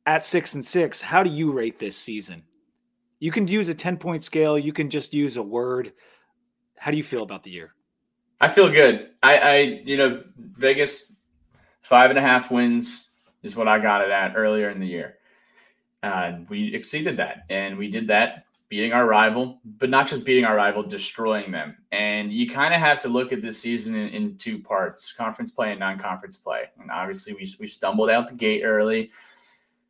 At six and six, how do you rate this season? You can use a ten point scale. You can just use a word. How do you feel about the year? I feel good. I, I you know, Vegas five and a half wins is what I got it at earlier in the year. Uh, we exceeded that, and we did that beating our rival, but not just beating our rival, destroying them. And you kind of have to look at this season in, in two parts conference play and non conference play. And obviously, we, we stumbled out the gate early,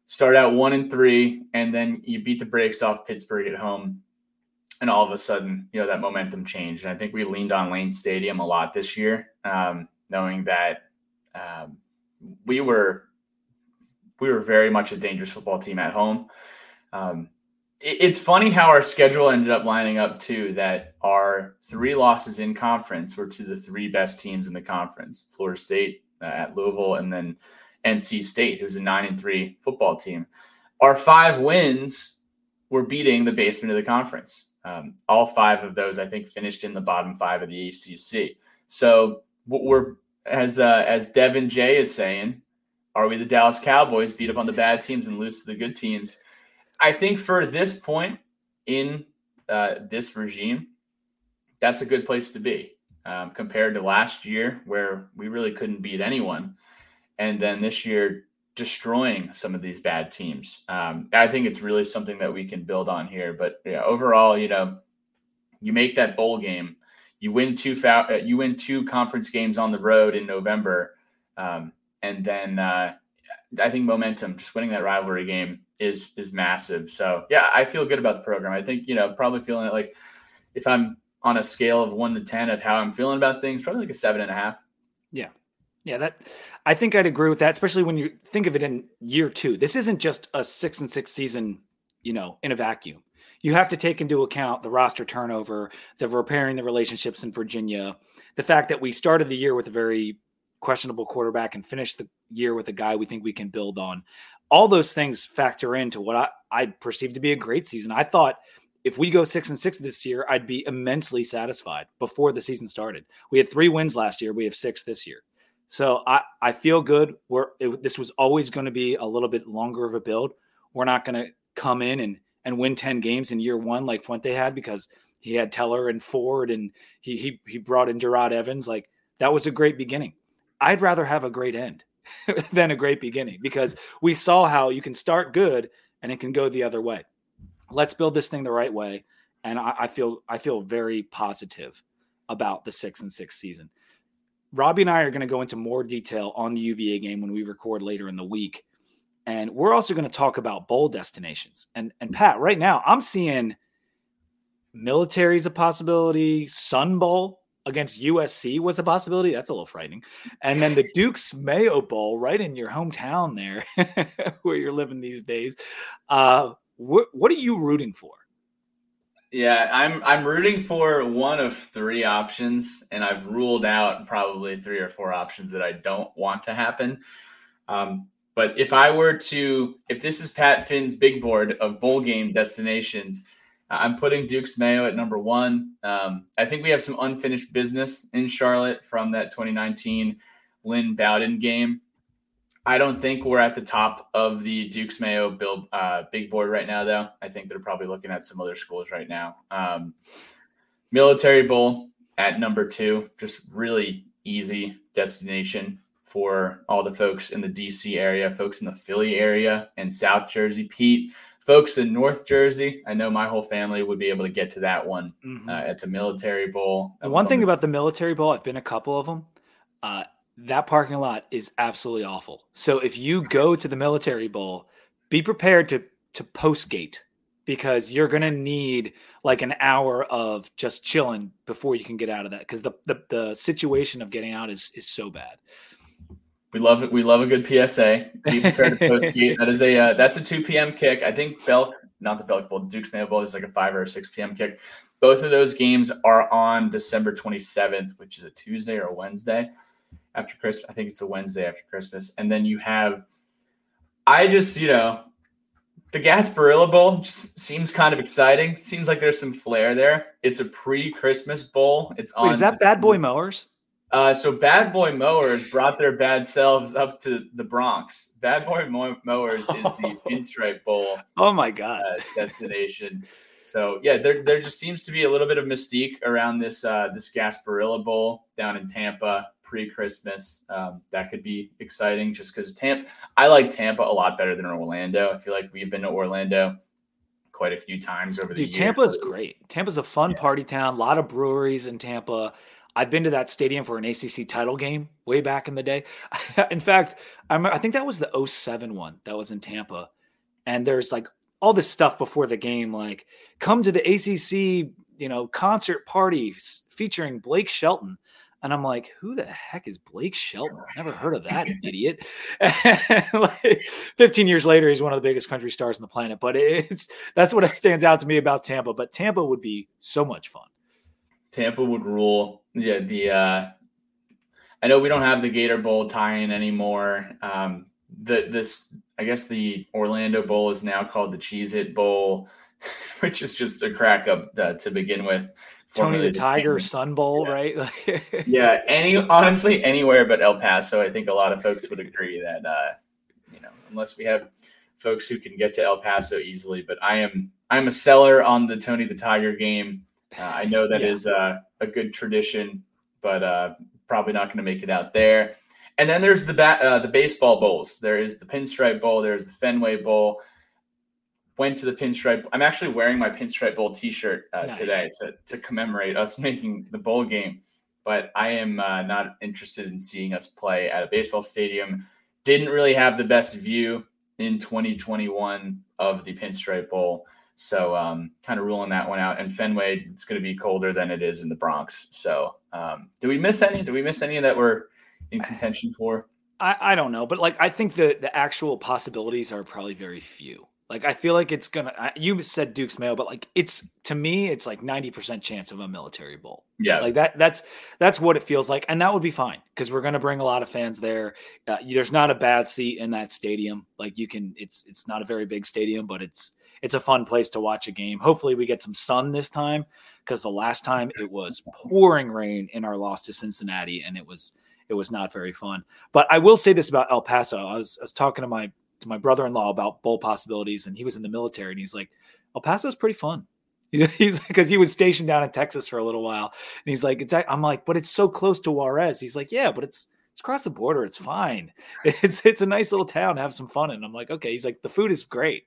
start out one and three, and then you beat the brakes off Pittsburgh at home. And all of a sudden, you know, that momentum changed. And I think we leaned on Lane Stadium a lot this year, um, knowing that um, we were we were very much a dangerous football team at home. Um, it's funny how our schedule ended up lining up too that our three losses in conference were to the three best teams in the conference florida state uh, at louisville and then nc state who's a 9 and 3 football team. Our five wins were beating the basement of the conference. Um, all five of those i think finished in the bottom five of the acc so we're as uh, as devin j is saying are we the dallas cowboys beat up on the bad teams and lose to the good teams I think for this point in uh, this regime, that's a good place to be. um, compared to last year, where we really couldn't beat anyone. And then this year, destroying some of these bad teams. Um, I think it's really something that we can build on here. But yeah, overall, you know, you make that bowl game, you win two fa- uh, you win two conference games on the road in November, um, and then uh, I think momentum, just winning that rivalry game is is massive. So yeah, I feel good about the program. I think you know probably feeling it like if I'm on a scale of one to ten of how I'm feeling about things, probably like a seven and a half. Yeah, yeah, that I think I'd agree with that, especially when you think of it in year two. This isn't just a six and six season, you know, in a vacuum. You have to take into account the roster turnover, the repairing the relationships in Virginia, the fact that we started the year with a very questionable quarterback and finished the year with a guy we think we can build on. All those things factor into what I, I perceive to be a great season. I thought if we go six and six this year, I'd be immensely satisfied before the season started. We had three wins last year. We have six this year. So I, I feel good. We're it, this was always going to be a little bit longer of a build. We're not going to come in and and win 10 games in year one like Fuente had because he had Teller and Ford and he he he brought in Jerod Evans. Like that was a great beginning. I'd rather have a great end than a great beginning because we saw how you can start good and it can go the other way. Let's build this thing the right way. And I, I feel I feel very positive about the six and six season. Robbie and I are going to go into more detail on the UVA game when we record later in the week. And we're also going to talk about bowl destinations. And and Pat, right now I'm seeing military is a possibility, Sun Bowl against USC was a possibility. That's a little frightening. And then the Duke's Mayo Bowl right in your hometown there where you're living these days. Uh, what what are you rooting for? Yeah, I'm I'm rooting for one of three options, and I've ruled out probably three or four options that I don't want to happen. Um, but if I were to, if this is Pat Finn's big board of bowl game destinations, I'm putting Duke's Mayo at number one. Um, I think we have some unfinished business in Charlotte from that 2019 Lynn Bowden game. I don't think we're at the top of the Duke's Mayo uh, big board right now, though. I think they're probably looking at some other schools right now. Um, Military Bowl at number two, just really easy destination for all the folks in the DC area, folks in the Philly area and South Jersey. Pete, folks in North Jersey, I know my whole family would be able to get to that one mm-hmm. uh, at the Military Bowl. One thing about the Military Bowl, I've been a couple of them. Uh, that parking lot is absolutely awful. So if you go to the military bowl, be prepared to to post gate because you're gonna need like an hour of just chilling before you can get out of that because the, the the situation of getting out is is so bad. We love it. We love a good PSA. Be prepared to post gate. That is a uh, that's a two p.m. kick. I think Belk, not the Belk Bowl, Duke's Mayo Bowl is like a five or a six p.m. kick. Both of those games are on December twenty seventh, which is a Tuesday or a Wednesday after Christmas. I think it's a Wednesday after Christmas. And then you have, I just, you know, the Gasparilla Bowl just seems kind of exciting. Seems like there's some flair there. It's a pre-Christmas bowl. It's on. Wait, is that Bad Boy Mowers? Uh, so Bad Boy Mowers brought their bad selves up to the Bronx. Bad Boy Mo- Mowers is the Pinstripe Bowl. Oh my god! Uh, destination. So yeah, there there just seems to be a little bit of mystique around this uh, this Gasparilla Bowl down in Tampa pre-Christmas. Um, that could be exciting just because Tampa. I like Tampa a lot better than Orlando. I feel like we've been to Orlando quite a few times over the Dude, years. Tampa's great. Tampa's a fun yeah. party town. A lot of breweries in Tampa. I've been to that stadium for an ACC title game way back in the day. in fact, I'm, I think that was the 07 one that was in Tampa. And there's like all this stuff before the game, like come to the ACC, you know, concert party featuring Blake Shelton. And I'm like, who the heck is Blake Shelton? i Never heard of that idiot. like, 15 years later, he's one of the biggest country stars on the planet. But it's that's what stands out to me about Tampa. But Tampa would be so much fun. Tampa would rule. Yeah, the uh I know we don't have the Gator Bowl tie-in anymore. Um the this I guess the Orlando Bowl is now called the Cheez It Bowl, which is just a crack up uh, to begin with. Tony the Tiger Sun Bowl, yeah. right? yeah, any honestly anywhere but El Paso. I think a lot of folks would agree that uh, you know, unless we have folks who can get to El Paso easily. But I am I'm a seller on the Tony the Tiger game. Uh, I know that yeah. is uh, a good tradition but uh, probably not going to make it out there. And then there's the ba- uh, the baseball bowls. There is the Pinstripe Bowl. There's the Fenway Bowl. Went to the Pinstripe. I'm actually wearing my Pinstripe Bowl T-shirt uh, nice. today to to commemorate us making the bowl game. But I am uh, not interested in seeing us play at a baseball stadium. Didn't really have the best view in 2021 of the Pinstripe Bowl. So um, kind of ruling that one out. And Fenway, it's going to be colder than it is in the Bronx. So um, do we miss any? Do we miss any that we're in contention for? I, I don't know, but like I think the the actual possibilities are probably very few. Like I feel like it's gonna. You said Duke's Mayo, but like it's to me, it's like ninety percent chance of a military bowl. Yeah, like that. That's that's what it feels like, and that would be fine because we're gonna bring a lot of fans there. Uh, there's not a bad seat in that stadium. Like you can, it's it's not a very big stadium, but it's it's a fun place to watch a game. Hopefully, we get some sun this time because the last time it was pouring rain in our loss to Cincinnati, and it was it was not very fun. But I will say this about El Paso. I was I was talking to my to my brother-in-law about bowl possibilities and he was in the military and he's like el paso is pretty fun he's because he was stationed down in texas for a little while and he's like it's i'm like but it's so close to juarez he's like yeah but it's it's across the border it's fine. It's it's a nice little town have some fun. And i'm like okay. He's like the food is great.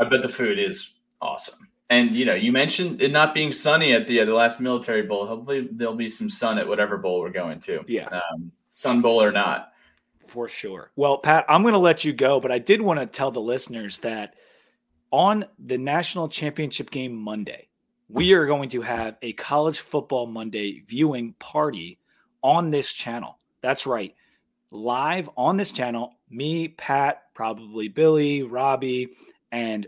I bet the food is awesome. And you know you mentioned it not being sunny at the uh, the last military bowl. Hopefully there'll be some sun at whatever bowl we're going to. Yeah. Um, sun bowl or not. For sure. Well, Pat, I'm going to let you go, but I did want to tell the listeners that on the national championship game Monday, we are going to have a college football Monday viewing party on this channel. That's right. Live on this channel, me, Pat, probably Billy, Robbie, and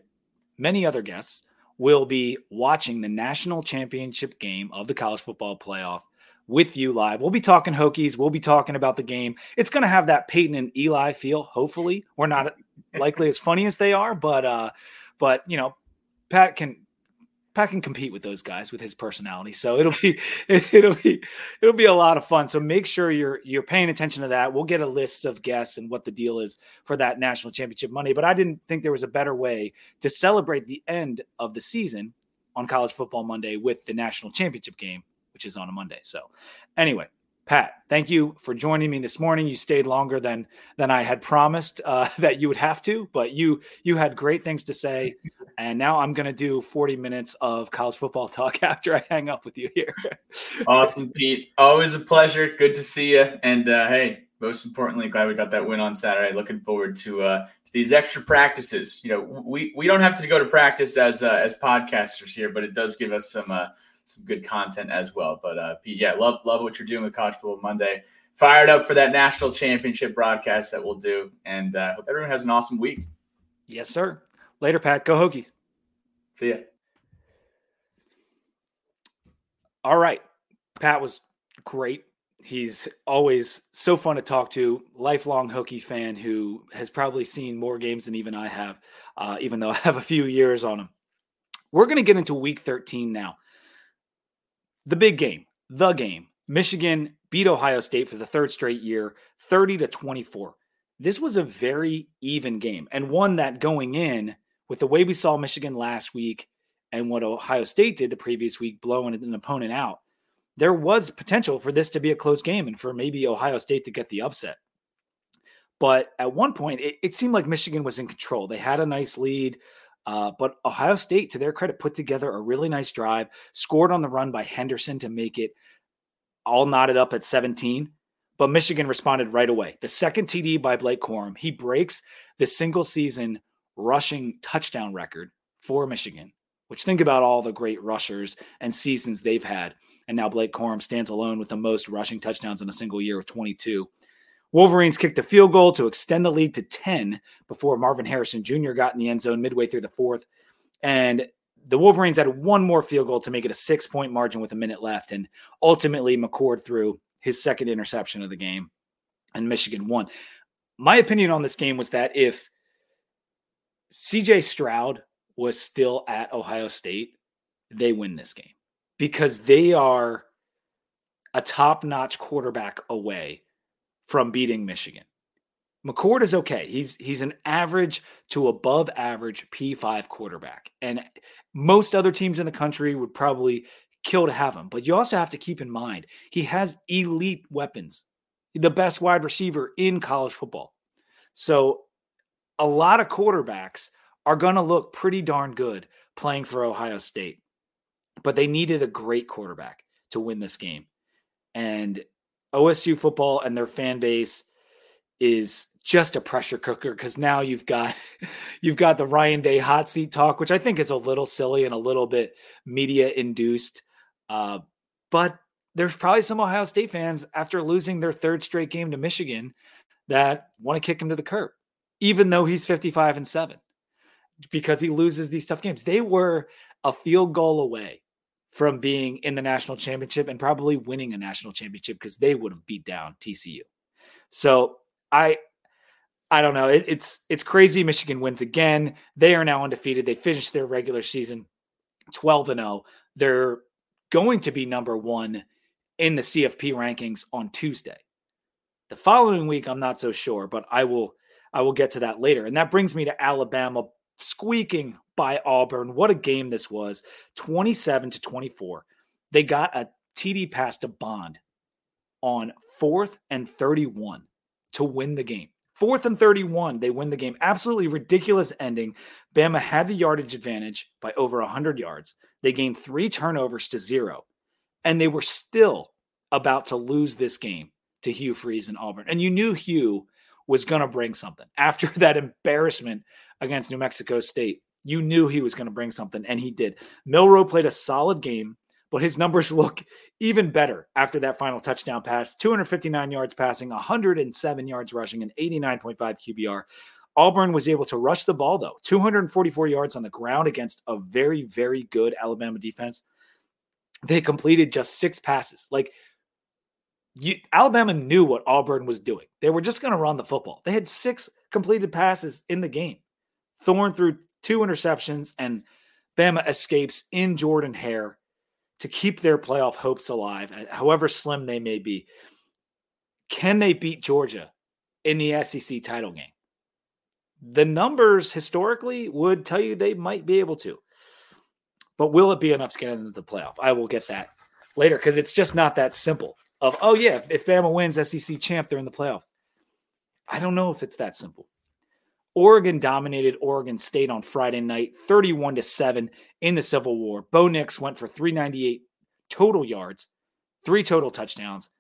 many other guests will be watching the national championship game of the college football playoff with you live. We'll be talking Hokies. We'll be talking about the game. It's going to have that Peyton and Eli feel. Hopefully, we're not likely as funny as they are, but uh, but you know, Pat can Pat can compete with those guys with his personality. So it'll be it'll be it'll be a lot of fun. So make sure you're you're paying attention to that. We'll get a list of guests and what the deal is for that national championship money. But I didn't think there was a better way to celebrate the end of the season on college football Monday with the national championship game which is on a Monday. So, anyway, Pat, thank you for joining me this morning. You stayed longer than than I had promised uh, that you would have to, but you you had great things to say. And now I'm going to do 40 minutes of college football talk after I hang up with you here. awesome, Pete. Always a pleasure. Good to see you. And uh, hey, most importantly, glad we got that win on Saturday. Looking forward to uh, to these extra practices. You know, we we don't have to go to practice as uh, as podcasters here, but it does give us some uh, some good content as well. But uh, Pete, yeah, love love what you're doing with College Football Monday. Fired up for that national championship broadcast that we'll do, and uh, hope everyone has an awesome week. Yes, sir. Later, Pat. Go Hokies. See ya. All right, Pat was great. He's always so fun to talk to. Lifelong Hokie fan who has probably seen more games than even I have, uh, even though I have a few years on him. We're going to get into week 13 now the big game, the game. Michigan beat Ohio State for the third straight year, 30 to 24. This was a very even game and one that going in with the way we saw Michigan last week and what Ohio State did the previous week, blowing an opponent out, there was potential for this to be a close game and for maybe Ohio State to get the upset. But at one point, it, it seemed like Michigan was in control. They had a nice lead. Uh, but Ohio State, to their credit, put together a really nice drive, scored on the run by Henderson to make it all knotted up at 17. But Michigan responded right away. The second TD by Blake Corum, he breaks the single season rushing touchdown record for Michigan, which think about all the great rushers and seasons they've had. And now Blake Corum stands alone with the most rushing touchdowns in a single year of 22. Wolverines kicked a field goal to extend the lead to 10 before Marvin Harrison Jr. got in the end zone midway through the fourth. And the Wolverines had one more field goal to make it a six point margin with a minute left. And ultimately, McCord threw his second interception of the game, and Michigan won. My opinion on this game was that if CJ Stroud was still at Ohio State, they win this game because they are a top notch quarterback away from beating Michigan. McCord is okay. He's he's an average to above average P5 quarterback. And most other teams in the country would probably kill to have him. But you also have to keep in mind he has elite weapons, the best wide receiver in college football. So a lot of quarterbacks are going to look pretty darn good playing for Ohio State. But they needed a great quarterback to win this game. And OSU football and their fan base is just a pressure cooker because now you've got you've got the Ryan Day hot seat talk, which I think is a little silly and a little bit media induced. Uh, but there's probably some Ohio State fans after losing their third straight game to Michigan that want to kick him to the curb, even though he's 55 and seven, because he loses these tough games. They were a field goal away from being in the national championship and probably winning a national championship because they would have beat down TCU. So I I don't know. It, it's it's crazy. Michigan wins again. They are now undefeated. They finished their regular season 12 and 0. They're going to be number one in the CFP rankings on Tuesday. The following week, I'm not so sure, but I will I will get to that later. And that brings me to Alabama squeaking by Auburn. What a game this was. 27 to 24. They got a TD pass to Bond on fourth and 31 to win the game. Fourth and 31, they win the game. Absolutely ridiculous ending. Bama had the yardage advantage by over 100 yards. They gained three turnovers to zero, and they were still about to lose this game to Hugh Freeze and Auburn. And you knew Hugh was going to bring something after that embarrassment against New Mexico State. You knew he was going to bring something, and he did. Milroe played a solid game but his numbers look even better after that final touchdown pass 259 yards passing, 107 yards rushing, and 89.5 QBR. Auburn was able to rush the ball, though 244 yards on the ground against a very, very good Alabama defense. They completed just six passes. Like, you, Alabama knew what Auburn was doing. They were just going to run the football. They had six completed passes in the game. Thorne threw two interceptions, and Bama escapes in Jordan Hare to keep their playoff hopes alive, uh, however slim they may be. Can they beat Georgia in the SEC title game? The numbers historically would tell you they might be able to. But will it be enough to get into the playoff? I will get that later because it's just not that simple. Of oh yeah, if, if Bama wins SEC champ, they're in the playoff. I don't know if it's that simple. Oregon dominated Oregon State on Friday night, 31 to 7 in the Civil War. Bo Nix went for 398 total yards, three total touchdowns.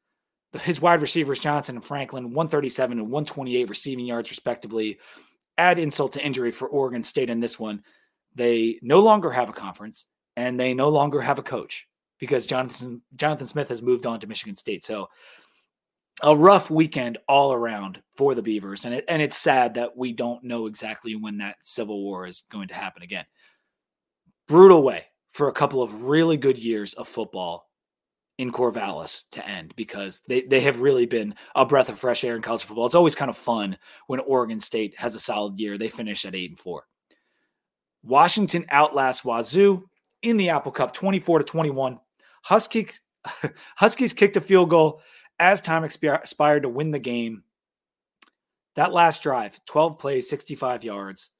His wide receivers, Johnson and Franklin, 137 and 128 receiving yards, respectively. Add insult to injury for Oregon State in this one. They no longer have a conference and they no longer have a coach because Jonathan Jonathan Smith has moved on to Michigan State. So a rough weekend all around for the Beavers, and it, and it's sad that we don't know exactly when that civil war is going to happen again. Brutal way for a couple of really good years of football in Corvallis to end because they, they have really been a breath of fresh air in college football. It's always kind of fun when Oregon State has a solid year. They finish at eight and four. Washington outlasts Wazoo in the Apple Cup 24 to 21. Huskies, Huskies kicked a field goal as time expired to win the game. That last drive, 12 plays, 65 yards.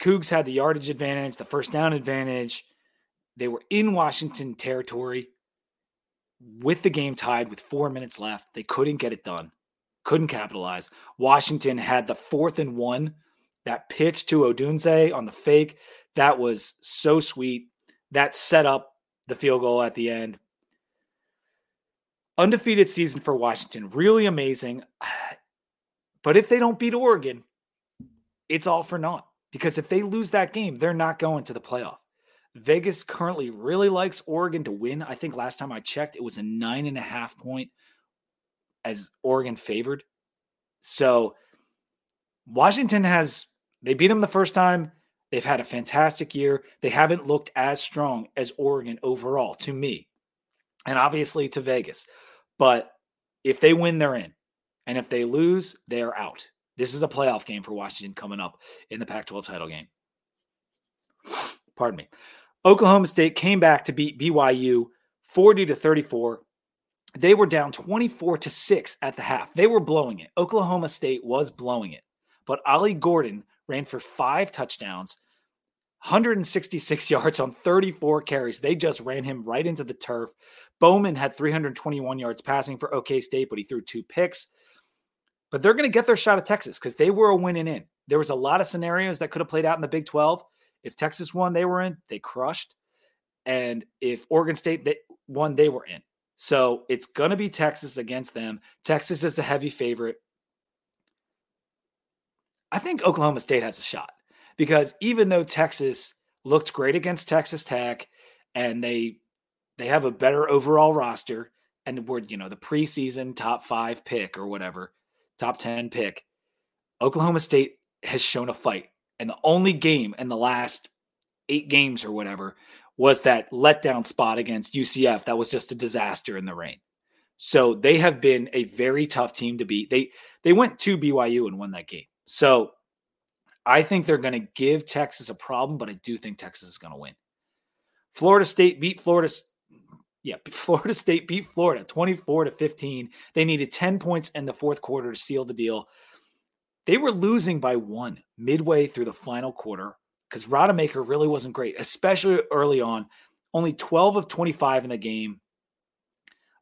Cougs had the yardage advantage, the first down advantage. They were in Washington territory with the game tied with four minutes left. They couldn't get it done, couldn't capitalize. Washington had the fourth and one. That pitch to Odunze on the fake, that was so sweet. That set up the field goal at the end undefeated season for Washington. Really amazing. But if they don't beat Oregon, it's all for naught because if they lose that game, they're not going to the playoff. Vegas currently really likes Oregon to win. I think last time I checked, it was a nine and a half point as Oregon favored. So Washington has, they beat them the first time. They've had a fantastic year. They haven't looked as strong as Oregon overall to me and obviously to Vegas. But if they win, they're in. And if they lose, they're out. This is a playoff game for Washington coming up in the Pac 12 title game. Pardon me. Oklahoma State came back to beat BYU 40 to 34. They were down 24 to 6 at the half. They were blowing it. Oklahoma State was blowing it. But Ollie Gordon ran for five touchdowns, 166 yards on 34 carries. They just ran him right into the turf. Bowman had 321 yards passing for OK State, but he threw two picks. But they're going to get their shot at Texas because they were a winning in. There was a lot of scenarios that could have played out in the Big 12. If Texas won, they were in. They crushed. And if Oregon State they won, they were in. So it's going to be Texas against them. Texas is the heavy favorite. I think Oklahoma State has a shot because even though Texas looked great against Texas Tech and they they have a better overall roster and were you know the preseason top 5 pick or whatever, top 10 pick, Oklahoma State has shown a fight. And the only game in the last 8 games or whatever was that letdown spot against UCF that was just a disaster in the rain. So they have been a very tough team to beat. They they went to BYU and won that game. So I think they're going to give Texas a problem, but I do think Texas is going to win. Florida State beat Florida. Yeah, Florida State beat Florida 24 to 15. They needed 10 points in the fourth quarter to seal the deal. They were losing by one midway through the final quarter because Rodemaker really wasn't great, especially early on. Only 12 of 25 in the game,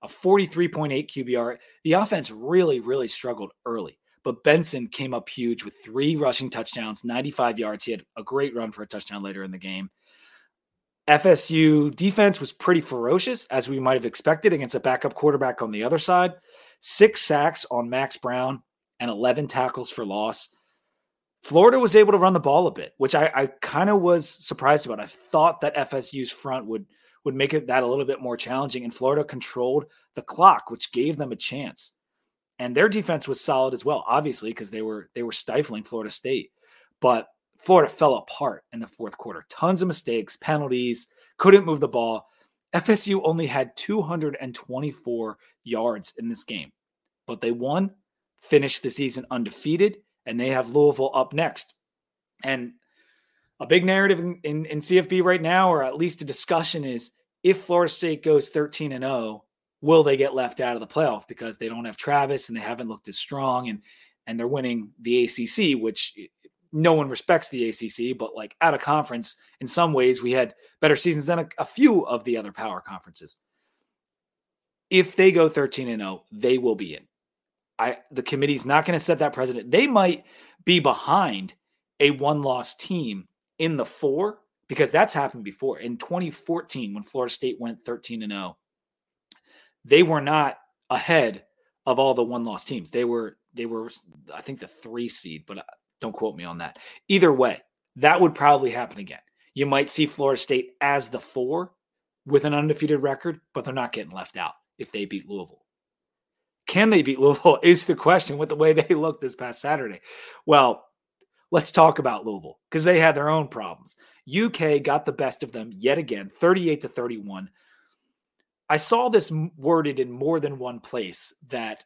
a 43.8 QBR. The offense really, really struggled early. But Benson came up huge with three rushing touchdowns, 95 yards. He had a great run for a touchdown later in the game. FSU defense was pretty ferocious, as we might have expected, against a backup quarterback on the other side. Six sacks on Max Brown and 11 tackles for loss. Florida was able to run the ball a bit, which I, I kind of was surprised about. I thought that FSU's front would would make it that a little bit more challenging, and Florida controlled the clock, which gave them a chance and their defense was solid as well, obviously because they were they were stifling Florida State. But Florida fell apart in the fourth quarter. Tons of mistakes, penalties, couldn't move the ball. FSU only had 224 yards in this game, but they won, finished the season undefeated, and they have Louisville up next. And a big narrative in, in, in CFB right now, or at least a discussion, is if Florida State goes 13 and 0, will they get left out of the playoff because they don't have Travis and they haven't looked as strong and and they're winning the ACC, which eh, no one respects the ACC, but like out of conference, in some ways, we had better seasons than a, a few of the other power conferences. If they go 13 and 0, they will be in. I the committee's not going to set that precedent. They might be behind a one-loss team in the four because that's happened before. In 2014, when Florida State went 13 and 0, they were not ahead of all the one loss teams. They were they were I think the 3 seed, but uh, don't quote me on that. Either way, that would probably happen again. You might see Florida State as the 4 with an undefeated record, but they're not getting left out if they beat Louisville. Can they beat Louisville is the question with the way they looked this past Saturday. Well, let's talk about Louisville because they had their own problems. UK got the best of them yet again, 38 to 31. I saw this worded in more than one place that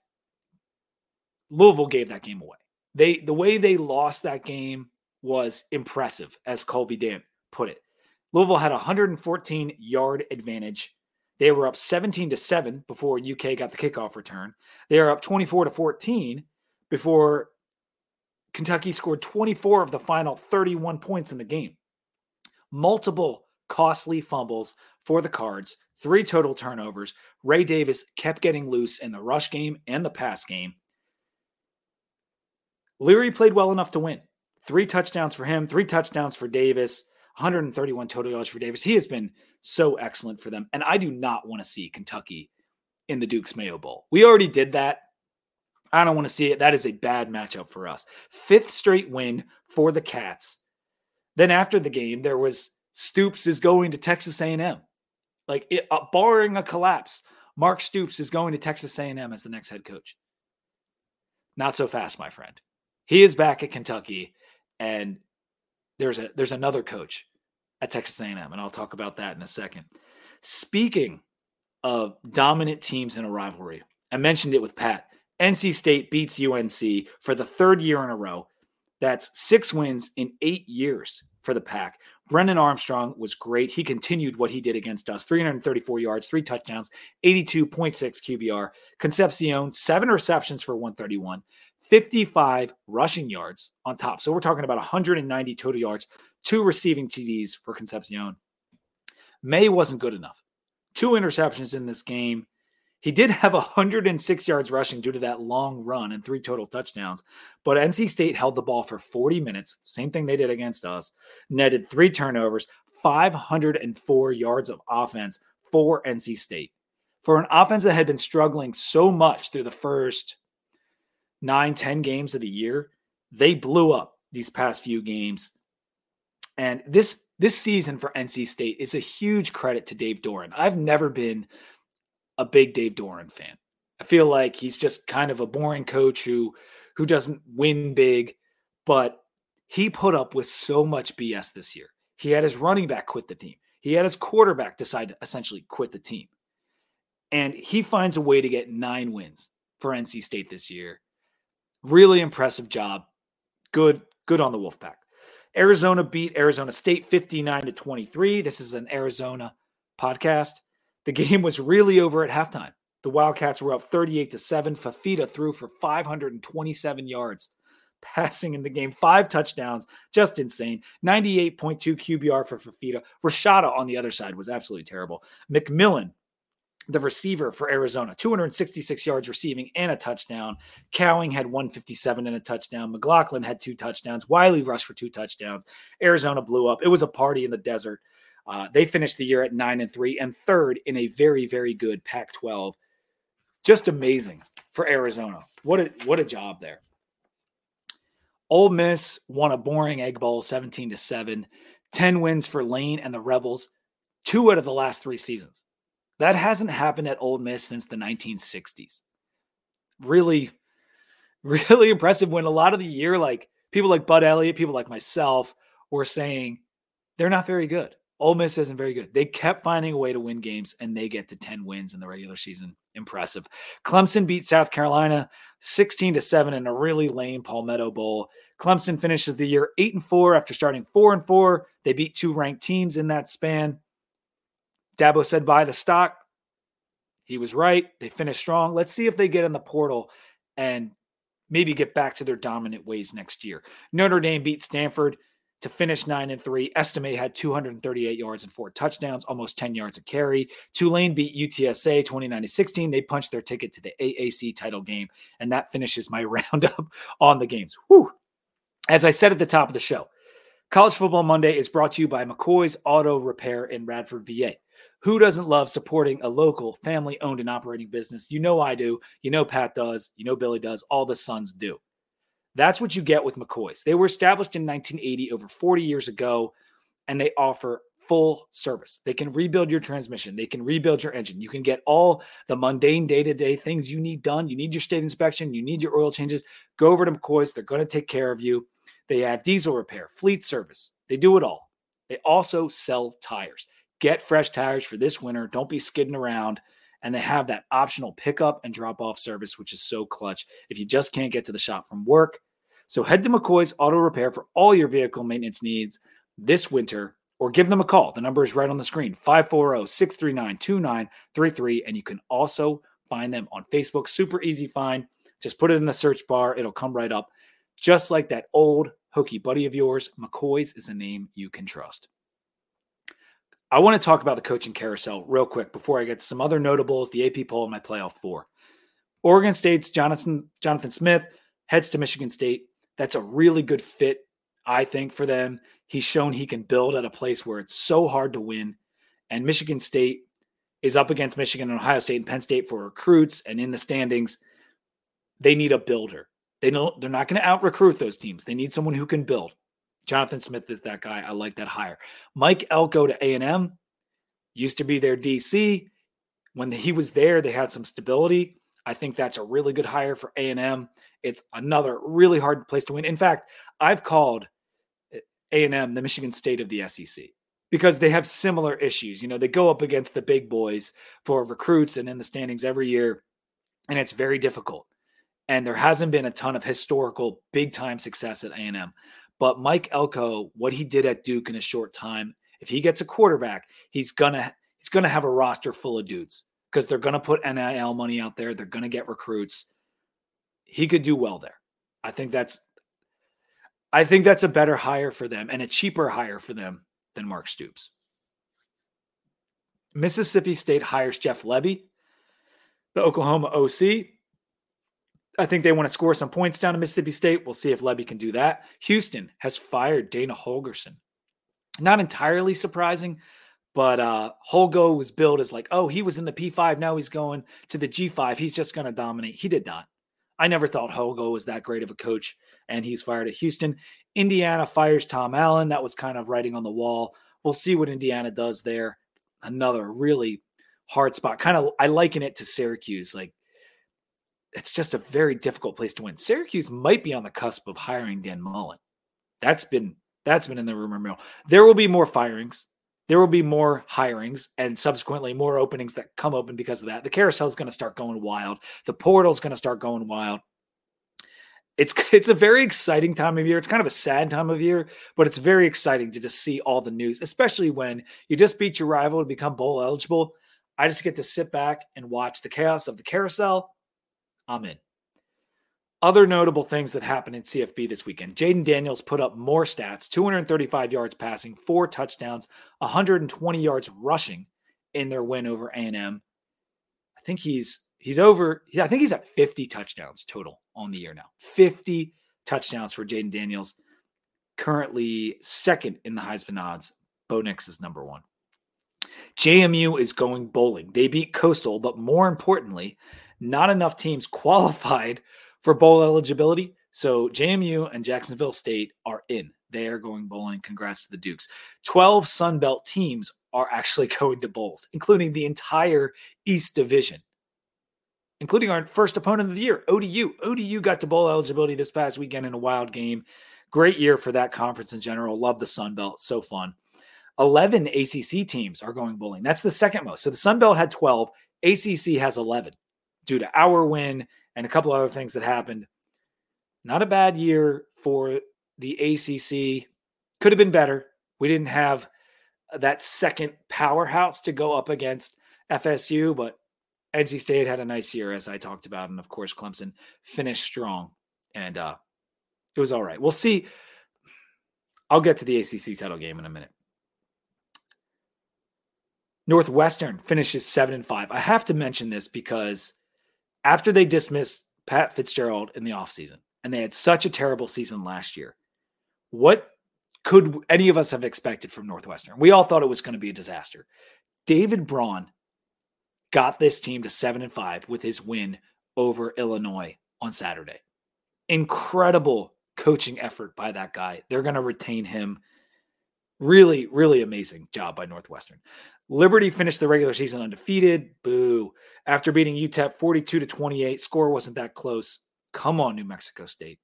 Louisville gave that game away. They the way they lost that game was impressive, as Colby Dan put it. Louisville had a 114 yard advantage. They were up 17 to 7 before UK got the kickoff return. They are up 24 to 14 before Kentucky scored 24 of the final 31 points in the game. Multiple costly fumbles for the Cards, three total turnovers. Ray Davis kept getting loose in the rush game and the pass game. Leary played well enough to win. Three touchdowns for him, three touchdowns for Davis, 131 total yards for Davis. He has been so excellent for them. And I do not want to see Kentucky in the Duke's Mayo Bowl. We already did that. I don't want to see it. That is a bad matchup for us. Fifth straight win for the Cats. Then after the game, there was Stoops is going to Texas A&M. Like, it, uh, barring a collapse, Mark Stoops is going to Texas A&M as the next head coach. Not so fast, my friend. He is back at Kentucky, and there's a there's another coach at Texas A&M, and I'll talk about that in a second. Speaking of dominant teams in a rivalry, I mentioned it with Pat. NC State beats UNC for the third year in a row. That's six wins in eight years for the pack. Brennan Armstrong was great. He continued what he did against us 334 yards, three touchdowns, 82.6 QBR. Concepcion, seven receptions for 131, 55 rushing yards on top. So we're talking about 190 total yards, two receiving TDs for Concepcion. Maye wasn't good enough. Two interceptions in this game. He did have 106 yards rushing due to that long run and three total touchdowns, but NC State held the ball for 40 minutes, same thing they did against us, netted three turnovers, 504 yards of offense for NC State. For an offense that had been struggling so much through the first nine, 10 games of the year, they blew up these past few games. And this this season for NC State is a huge credit to Dave Doeren. I've never been a big Dave Doeren fan. I feel like he's just kind of a boring coach who who doesn't win big, but he put up with so much BS this year. He had his running back quit the team. He had his quarterback decide to essentially quit the team. And he finds a way to get nine wins for NC State this year. Really impressive job. Good, good on the Wolfpack. Arizona beat Arizona State 59 to 23. This is an Arizona podcast. The game was really over at halftime. The Wildcats were up 38 to 7. Fifita threw for 527 yards, passing in the game, five touchdowns, just insane. 98.2 QBR for Fifita. Rashada on the other side was absolutely terrible. McMillan, the receiver for Arizona, 266 yards receiving and a touchdown. Cowing had 157 and a touchdown. McLachlan had two touchdowns. Wiley rushed for two touchdowns. Arizona blew up. It was a party in the desert. Uh, they finished the year at nine and three and third in a very, very good Pac 12. Just amazing for Arizona. What a what a job there. Ole Miss won a boring egg bowl 17 to 7. 10 wins for Lane and the Rebels, two out of the last three seasons. That hasn't happened at Ole Miss since the 1960s. Really, really impressive when a lot of the year, like people like Bud Elliott, people like myself, were saying they're not very good. Ole Miss isn't very good. They kept finding a way to win games, and they get to 10 wins in the regular season. Impressive. Clemson beat South Carolina 16 to 7 in a really lame Palmetto Bowl. Clemson finishes the year 8 and 4 after starting 4 and 4. They beat two ranked teams in that span. Dabo said buy the stock. He was right. They finished strong. Let's see if they get in the portal and maybe get back to their dominant ways next year. Notre Dame beat Stanford to finish nine and three. Estime had 238 yards and four touchdowns, almost 10 yards a carry. Tulane beat UTSA 29 to 16. They punched their ticket to the AAC title game, and that finishes my roundup on the games. Whew. As I said at the top of the show, College Football Monday is brought to you by McCoy's Auto Repair in Radford, VA. Who doesn't love supporting a local, family owned and operating business? You know I do. You know Pat does. You know Billy does. All the sons do. That's what you get with McCoy's. They were established in 1980, over 40 years ago, and they offer full service. They can rebuild your transmission, they can rebuild your engine. You can get all the mundane day to day things you need done. You need your state inspection, you need your oil changes. Go over to McCoy's, they're going to take care of you. They have diesel repair, fleet service, they do it all. They also sell tires. Get fresh tires for this winter. Don't be skidding around. And they have that optional pickup and drop off service, which is so clutch if you just can't get to the shop from work. So head to McCoy's Auto Repair for all your vehicle maintenance needs this winter or give them a call. The number is right on the screen 540 639 2933. And you can also find them on Facebook. Super easy find. Just put it in the search bar, it'll come right up. Just like that old hokey buddy of yours, McCoy's is a name you can trust. I want to talk about the coaching carousel real quick before I get to some other notables, the AP poll, and my playoff four. Oregon State's Jonathan Jonathan Smith heads to Michigan State. That's a really good fit, I think, for them. He's shown he can build at a place where it's so hard to win. And Michigan State is up against Michigan and Ohio State and Penn State for recruits and in the standings. They need a builder. They know they're not going to out recruit those teams. They need someone who can build. Jonathan Smith is that guy. I like that hire. Mike Elko to A&M used to be their DC. When he was there, they had some stability. I think that's a really good hire for A&M. It's another really hard place to win. In fact, I've called eh, A&M the Michigan State of the SEC because they have similar issues. You know, they go up against the big boys for recruits and in the standings every year, and it's very difficult. And there hasn't been a ton of historical big time success at A&M. But Mike Elko, what he did at Duke in a short time, if he gets a quarterback, he's gonna he's gonna have a roster full of dudes because they're gonna put NIL money out there. They're gonna get recruits. He could do well there. I think that's I think that's a better hire for them and a cheaper hire for them than Mark Stoops. Mississippi State hires Jeff Lebby, the Oklahoma OC. I think they want to score some points down in Mississippi State. We'll see if Lebby can do that. Houston has fired Dana Holgorsen. Not entirely surprising, but uh Holgo was billed as like, oh, he was in the P5, now he's going to the G5. He's just going to dominate. He did not. I never thought Holgo was that great of a coach, and he's fired at Houston. Indiana fires Tom Allen. That was kind of writing on the wall. We'll see what Indiana does there. Another really hard spot. Kind of, I liken it to Syracuse. Like, it's just a very difficult place to win. Syracuse might be on the cusp of hiring Dan Mullen. That's been that's been in the rumor mill. There will be more firings. There will be more hirings and subsequently more openings that come open because of that. The carousel is going to start going wild. The portal is going to start going wild. It's it's a very exciting time of year. It's kind of a sad time of year, but it's very exciting to just see all the news, especially when you just beat your rival to become bowl eligible. I just get to sit back and watch the chaos of the carousel. I'm in. Other notable things that happened in CFB this weekend Jayden Daniels put up more stats 235 yards passing, four touchdowns, 120 yards rushing in their win over A&M. I think he's he's over I think he's at 50 touchdowns total on the year now. 50 touchdowns for Jayden Daniels. Currently second in the Heisman odds. Bo Nix is number 1. JMU is going bowling. They beat Coastal, but more importantly, not enough teams qualified for bowl eligibility. So JMU and Jacksonville State are in. They are going bowling. Congrats to the Dukes. 12 Sun Belt teams are actually going to bowls, including the entire East Division, including our first opponent of the year, ODU. ODU got to bowl eligibility this past weekend in a wild game. Great year for that conference in general. Love the Sun Belt. So fun. 11 ACC teams are going bowling. That's the second most. So the Sun Belt had 12, ACC has 11 due to our win and a couple other things that happened. Not a bad year for the ACC. Could have been better. We didn't have that second powerhouse to go up against FSU, but NC State had a nice year, as I talked about. And of course, Clemson finished strong. And uh, it was all right. We'll see. I'll get to the ACC title game in a minute. Northwestern finishes seven and five. I have to mention this because after they dismissed Pat Fitzgerald in the offseason and they had such a terrible season last year, what could any of us have expected from Northwestern? We all thought it was going to be a disaster. David Braun got this team to seven and five with his win over Illinois on Saturday. Incredible coaching effort by that guy. They're going to retain him. Really, really amazing job by Northwestern. Liberty finished the regular season undefeated. Boo. After beating UTEP 42 to 28, score wasn't that close. Come on, New Mexico State.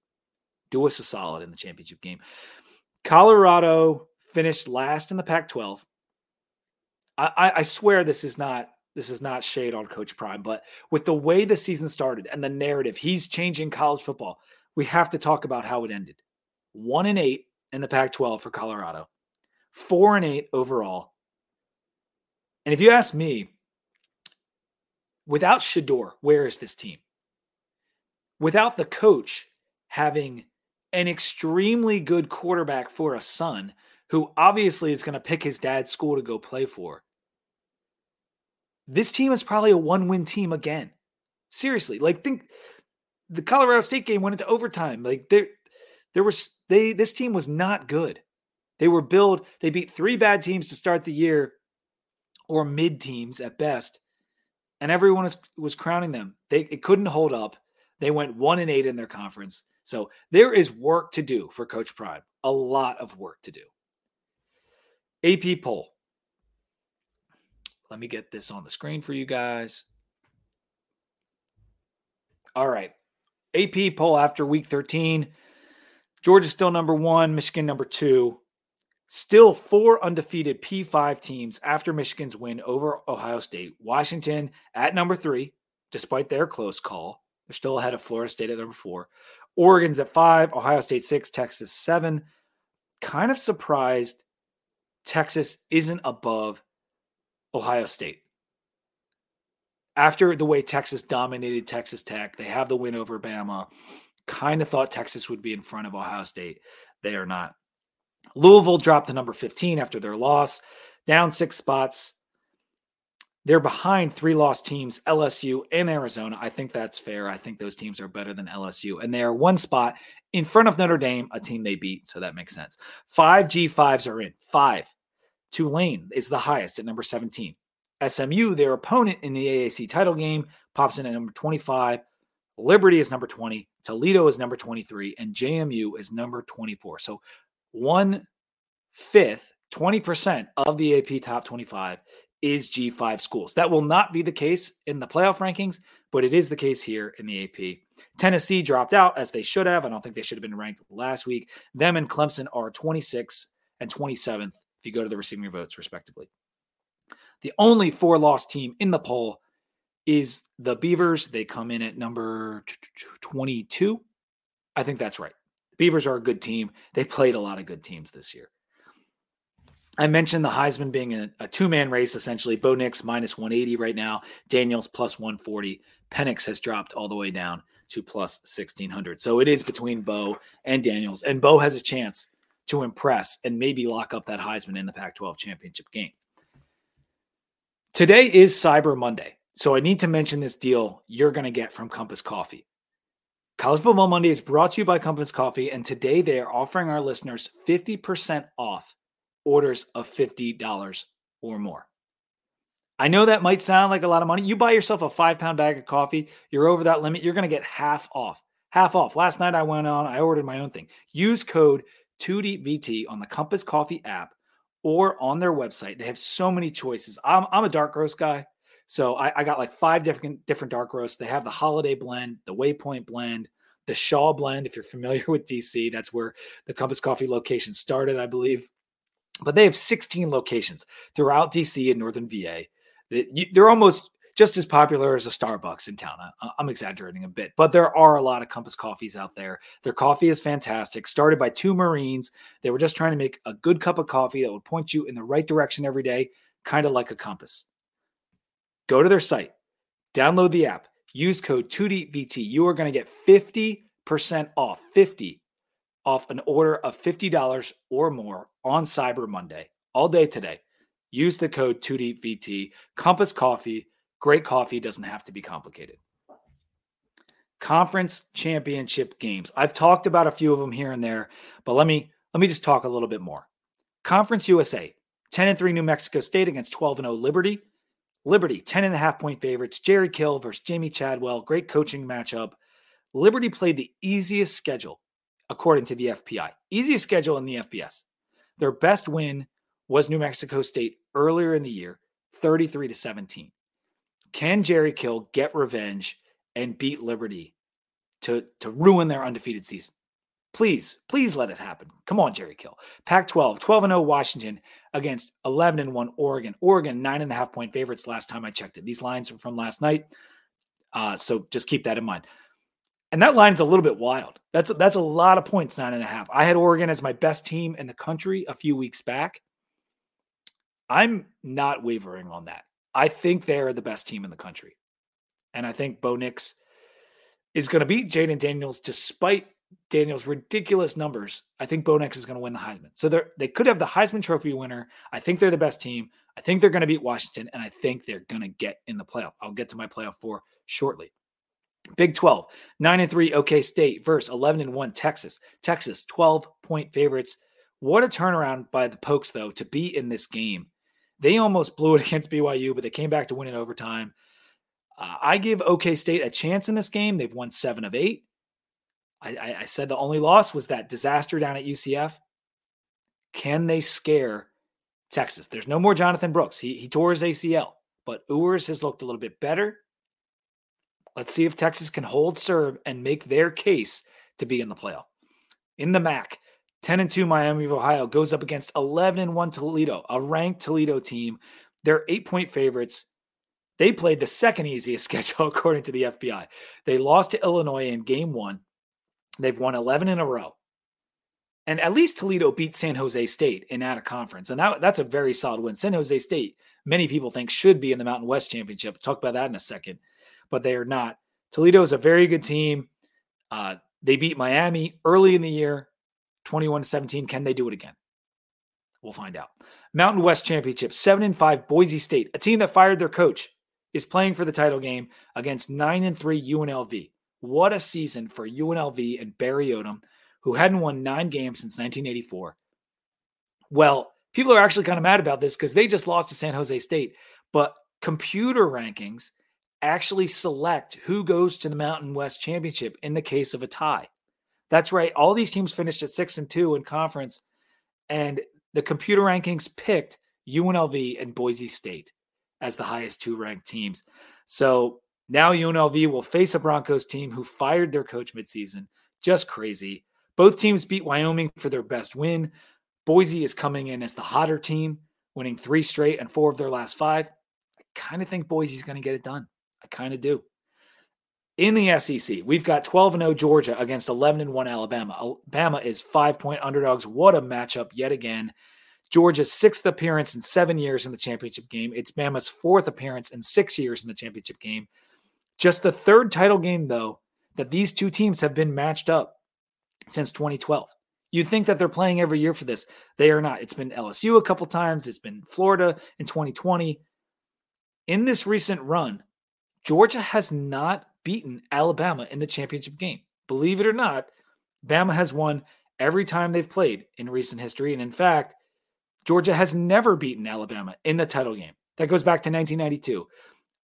Do us a solid in the championship game. Colorado finished last in the Pac 12. I, I, swear this is not this is not shade on Coach Prime, but with the way the season started and the narrative, he's changing college football. We have to talk about how it ended. One and eight in the Pac 12 for Colorado, four and eight overall. And if you ask me, without Shedeur, where is this team? Without the coach having an extremely good quarterback for a son who obviously is going to pick his dad's school to go play for. This team is probably a one win team again. Seriously, like think the Colorado State game went into overtime. Like there, there was they this team was not good. They were billed. They beat three bad teams to start the year, or mid teams at best, and everyone was was crowning them. They it couldn't hold up. They went one and eight in their conference. So there is work to do for Coach Prime. A lot of work to do. AP poll. Let me get this on the screen for you guys. All right. AP poll after week 13. Georgia still number one, Michigan number two. Still four undefeated P5 teams after Michigan's win over Ohio State. Washington at number three, despite their close call. They're still ahead of Florida State at number four. Oregon's at five, Ohio State six, Texas seven. Kind of surprised Texas isn't above Ohio State. After the way Texas dominated Texas Tech, they have the win over Bama. Kind of thought Texas would be in front of Ohio State. They are not. Louisville dropped to number 15 after their loss, down six spots. They're behind three lost teams, LSU and Arizona. I think that's fair. I think those teams are better than LSU. And they are one spot in front of Notre Dame, a team they beat. So that makes sense. Five G5s are in. Five. Tulane is the highest at number 17. SMU, their opponent in the AAC title game, pops in at number 25. Liberty is number 20. Toledo is number 23. And JMU is number 24. So one fifth, 20% of the AP top 25 is G5 schools. That will not be the case in the playoff rankings, but it is the case here in the AP. Tennessee dropped out as they should have. I don't think they should have been ranked last week. Them and Clemson are 26th and 27th if you go to the receiving votes, respectively. The only four loss team in the poll is the Beavers. They come in at number 22. I think that's right. Beavers are a good team. They played a lot of good teams this year. I mentioned the Heisman being a, a two man race, essentially. Bo Nix minus 180 right now, Daniels plus 140. Penix has dropped all the way down to plus 1600. So it is between Bo and Daniels, and Bo has a chance to impress and maybe lock up that Heisman in the Pac 12 championship game. Today is Cyber Monday. So I need to mention this deal you're going to get from Compass Coffee. College Football Monday is brought to you by Compass Coffee, and today they are offering our listeners 50% off orders of $50 or more. I know that might sound like a lot of money. You buy yourself a five pound bag of coffee, you're over that limit, you're going to get half off. Half off. Last night I went on, I ordered my own thing. Use code 2DVT on the Compass Coffee app or on their website. They have so many choices. I'm, I'm a dark roast guy. So I, I, got like five different different dark roasts. They have the holiday blend, the waypoint blend, the Shaw blend. If you're familiar with DC, that's where the Compass Coffee location started, I believe. But they have 16 locations throughout DC and Northern VA. They're almost just as popular as a Starbucks in town. I'm exaggerating a bit, but there are a lot of Compass coffees out there. Their coffee is fantastic. Started by two Marines. They were just trying to make a good cup of coffee that would point you in the right direction every day, kind of like a compass. Go to their site, download the app, use code 2DVT. You are going to get 50% off, 50 off an order of $50 or more on Cyber Monday, all day today. Use the code 2DVT. Compass Coffee Great coffee doesn't have to be complicated. Conference championship games. I've talked about a few of them here and there, but let me let me just talk a little bit more. Conference USA, 10 and 3 New Mexico State against 12 and 0 Liberty. Liberty, 10 and a half point favorites. Jerry Kill versus Jamey Chadwell. Great coaching matchup. Liberty played the easiest schedule according to the FPI. Easiest schedule in the FBS. Their best win was New Mexico State earlier in the year, 33 to 17. Can Jerry Kill get revenge and beat Liberty to, to ruin their undefeated season? Please, please let it happen. Come on, Jerry Kill. Pac 12, 12 and 0 Washington against 11 and 1 Oregon. Oregon, nine and a half point favorites last time I checked it. These lines are from last night. Uh, so just keep that in mind. And that line is a little bit wild. That's that's a lot of points, nine and a half. I had Oregon as my best team in the country a few weeks back. I'm not wavering on that. I think they're the best team in the country. And I think Bo Nix is going to beat Jayden Daniels despite Daniels' ridiculous numbers. I think Bo Nix is going to win the Heisman. So they they could have the Heisman Trophy winner. I think they're the best team. I think they're going to beat Washington, and I think they're going to get in the playoff. I'll get to my playoff four shortly. Big 12, 9 and 3, OK State versus 11 and 1, Texas. Texas, 12 point favorites. What a turnaround by the Pokes, though, to be in this game they almost blew it against BYU, but they came back to win in overtime. Uh, I give OK State a chance in this game. They've won seven of eight. I, I, said the only loss was that disaster down at UCF. Can they scare Texas? There's no more Jonathan Brooks. He, he tore his ACL, but Ewers has looked a little bit better. Let's see if Texas can hold serve and make their case to be in the playoff. In the MAC, 10 and 2 Miami of Ohio goes up against 11 and 1 Toledo, a ranked Toledo team. They're eight point favorites. They played the second easiest schedule according to the FPI. They lost to Illinois in game one. They've won 11 in a row. And at least Toledo beat San Jose State in out of conference. And that, that's a very solid win. San Jose State, many people think, should be in the Mountain West Championship. Talk about that in a second, but they are not. Toledo is a very good team. Uh, they beat Miami early in the year. 21 17. Can they do it again? We'll find out. Mountain West Championship, 7 and 5 Boise State, a team that fired their coach, is playing for the title game against 9 and 3 UNLV. What a season for UNLV and Barry Odom, who hadn't won 9 games since 1984. Well, people are actually kind of mad about this because they just lost to San Jose State, but computer rankings actually select who goes to the Mountain West Championship in the case of a tie. That's right. All these teams finished at 6 and 2 in conference and the computer rankings picked UNLV and Boise State as the highest two ranked teams. So now UNLV will face a Broncos team who fired their coach midseason. Just crazy. Both teams beat Wyoming for their best win. Boise is coming in as the hotter team, winning three straight and four of their last five. I kind of think Boise's going to get it done. I kind of do. In the SEC, we've got 12 0 Georgia against 11 1 Alabama. Alabama is five point underdogs. What a matchup yet again. Georgia's sixth appearance in seven years in the championship game. It's Bama's fourth appearance in six years in the championship game. Just the third title game, though, that these two teams have been matched up since 2012. You'd think that they're playing every year for this. They are not. It's been LSU a couple times, it's been Florida in 2020. In this recent run, Georgia has not beaten Alabama in the championship game. Believe it or not, Bama has won every time they've played in recent history. And in fact, Georgia has never beaten Alabama in the title game. That goes back to 1992.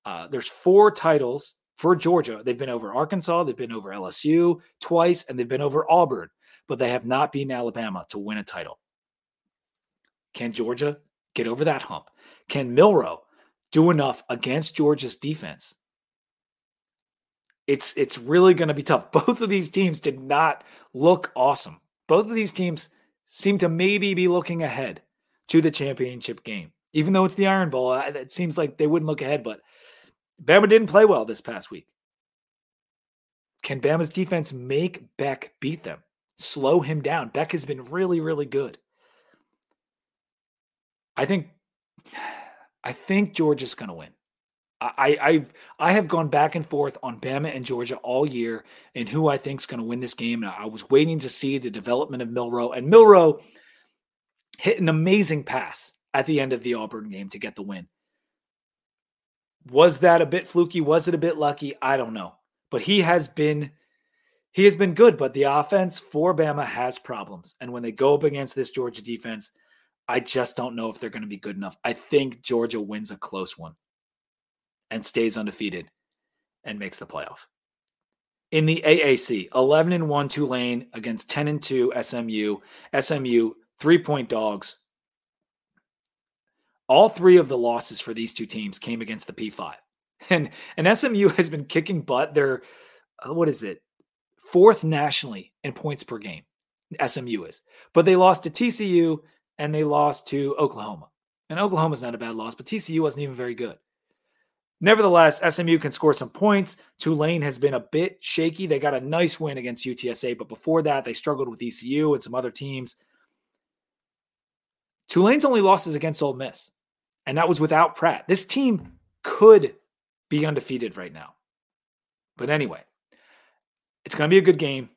Uh, there's four titles for Georgia. They've been over Arkansas, they've been over LSU twice, and they've been over Auburn, but they have not beaten Alabama to win a title. Can Georgia get over that hump? Can Milroe do enough against Georgia's defense it's it's really going to be tough. Both of these teams did not look awesome. Both of these teams seem to maybe be looking ahead to the championship game. Even though it's the Iron Bowl, it seems like they wouldn't look ahead, but Bama didn't play well this past week. Can Bama's defense make Beck beat them? Slow him down. Beck has been really, really good. I think I think Georgia's going to win. I, I've I have gone back and forth on Bama and Georgia all year and who I think is going to win this game. And I was waiting to see the development of Milroe, and Milroe hit an amazing pass at the end of the Auburn game to get the win. Was that a bit fluky? Was it a bit lucky? I don't know, but he has been he has been good. But the offense for Bama has problems, and when they go up against this Georgia defense, I just don't know if they're going to be good enough. I think Georgia wins a close one and stays undefeated and makes the playoff. In the AAC, 11 and 1 Tulane against 10 and 2 SMU. SMU, three point dogs. All three of the losses for these two teams came against the P5. And, and SMU has been kicking butt. They're, uh, what is it, fourth nationally in points per game. SMU is. But they lost to TCU and they lost to Oklahoma. And Oklahoma's not a bad loss, but TCU wasn't even very good. Nevertheless, SMU can score some points. Tulane has been a bit shaky. They got a nice win against UTSA, but before that, they struggled with ECU and some other teams. Tulane's only losses against Ole Miss, and that was without Pratt. This team could be undefeated right now. But anyway, it's going to be a good game.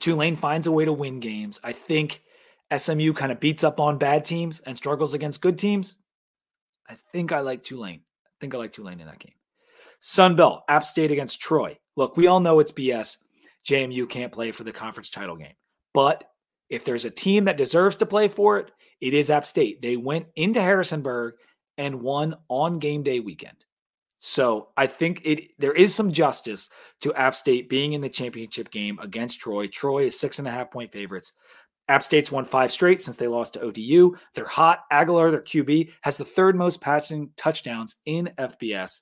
Tulane finds a way to win games. I think SMU kind of beats up on bad teams and struggles against good teams. I think I like Tulane I think I like Tulane in that game. Sun Belt, App State against Troy. Look, we all know it's BS. JMU can't play for the conference title game. But if there's a team that deserves to play for it, it is App State. They went into Harrisonburg and won on game day weekend. So I think it there is some justice to App State being in the championship game against Troy. Troy is six and a half point favorites. App State's won five straight since they lost to ODU. They're hot. Aguilar, their QB, has the third most passing touchdowns in FBS.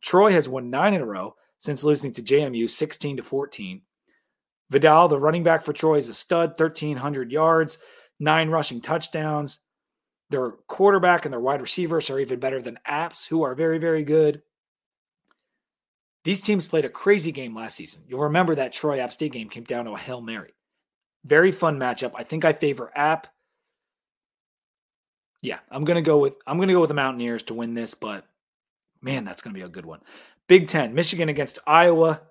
Troy has won nine in a row since losing to JMU 16 to 14. Vidal, the running back for Troy, is a stud, 1,300 yards, nine rushing touchdowns. Their quarterback and their wide receivers are even better than Apps, who are very, very good. These teams played a crazy game last season. You'll remember that Troy App State game came down to a Hail Mary. Very fun matchup. I think I favor App. Yeah, I'm gonna go with I'm gonna go with the Mountaineers to win this, but man, that's gonna be a good one. Big Ten, Michigan against Iowa.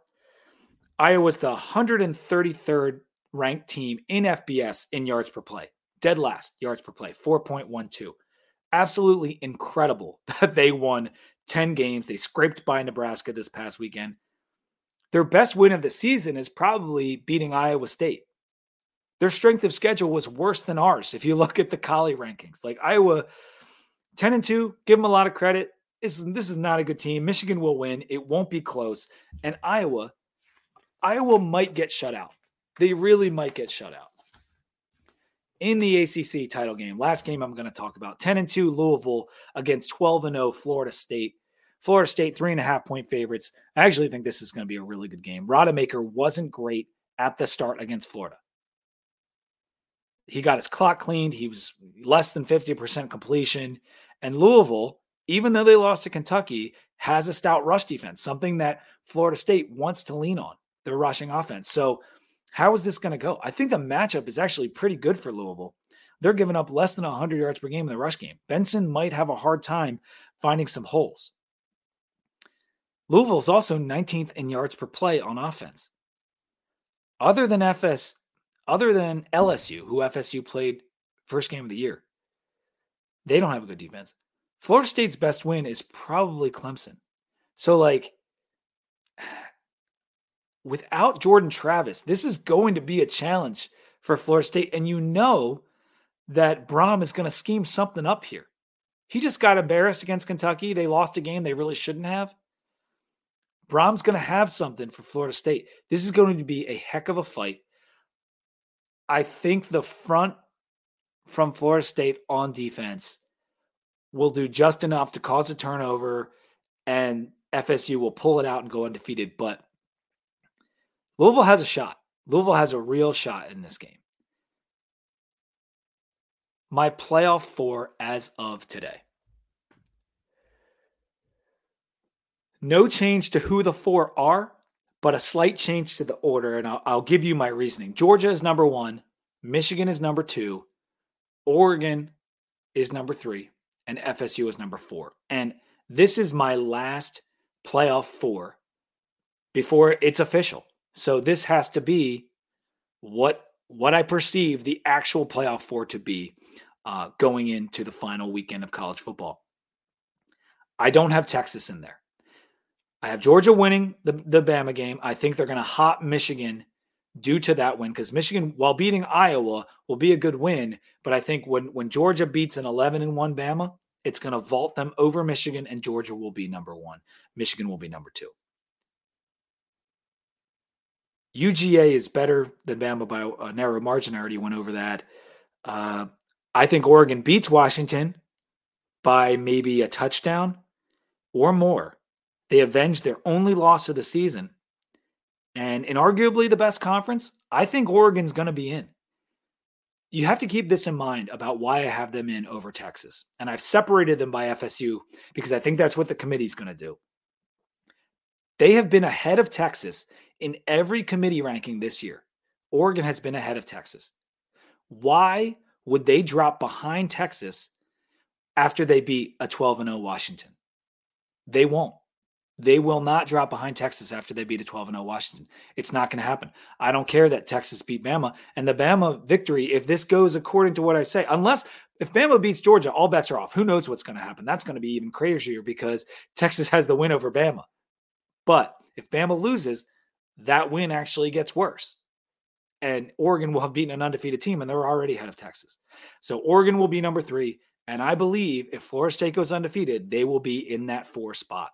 Iowa's the 133rd ranked team in FBS in yards per play. Dead last yards per play, 4.12. Absolutely incredible that they won 10 games. They scraped by Nebraska this past weekend. Their best win of the season is probably beating Iowa State. Their strength of schedule was worse than ours if you look at the Colley rankings. Like Iowa, 10 and 2, give them a lot of credit. This is, this is not a good team. Michigan will win. It won't be close. And Iowa, Iowa might get shut out. They really might get shut out. In the ACC title game, last game I'm going to talk about 10 and 2 Louisville against 12 and 0 Florida State. Florida State, three and a half point favorites. I actually think this is going to be a really good game. Rodemaker wasn't great at the start against Florida. He got his clock cleaned. He was less than 50% completion. And Louisville, even though they lost to Kentucky, has a stout rush defense, something that Florida State wants to lean on, their rushing offense. So, how is this going to go? I think the matchup is actually pretty good for Louisville. They're giving up less than 100 yards per game in the rush game. Benson might have a hard time finding some holes. Louisville's also 19th in yards per play on offense. Other than FS, other than LSU, who FSU played first game of the year, they don't have a good defense. Florida State's best win is probably Clemson. So, like, without Jordan Travis, this is going to be a challenge for Florida State. And you know that Brohm is going to scheme something up here. He just got embarrassed against Kentucky. They lost a game they really shouldn't have. Brohm's going to have something for Florida State. This is going to be a heck of a fight. I think the front from Florida State on defense will do just enough to cause a turnover, and FSU will pull it out and go undefeated. But Louisville has a shot. Louisville has a real shot in this game. My playoff four as of today. No change to who the four are, but a slight change to the order. And I'll, I'll give you my reasoning. Georgia is number one, Michigan is number two, Oregon is number three, and FSU is number four. And this is my last playoff four before it's official. So this has to be what what I perceive the actual playoff four to be uh, going into the final weekend of college football. I don't have Texas in there. I have Georgia winning the, the Bama game. I think they're going to hop Michigan due to that win because Michigan, while beating Iowa, will be a good win. But I think when when Georgia beats an 11 and 1 Bama, it's going to vault them over Michigan, and Georgia will be number one. Michigan will be number two. UGA is better than Bama by a narrow margin. I already went over that. Uh, I think Oregon beats Washington by maybe a touchdown or more. They avenge their only loss of the season. And in arguably the best conference, I think Oregon's going to be in. You have to keep this in mind about why I have them in over Texas. And I've separated them by FSU because I think that's what the committee's going to do. They have been ahead of Texas in every committee ranking this year. Oregon has been ahead of Texas. Why would they drop behind Texas after they beat a 12 0 Washington? They won't. They will not drop behind Texas after they beat a 12 0 Washington. It's not going to happen. I don't care that Texas beat Bama. And the Bama victory, if this goes according to what I say, unless if Bama beats Georgia, all bets are off. Who knows what's going to happen? That's going to be even crazier because Texas has the win over Bama. But if Bama loses, that win actually gets worse. And Oregon will have beaten an undefeated team, and they're already ahead of Texas. So Oregon will be number three. And I believe if Florida State goes undefeated, they will be in that four spot.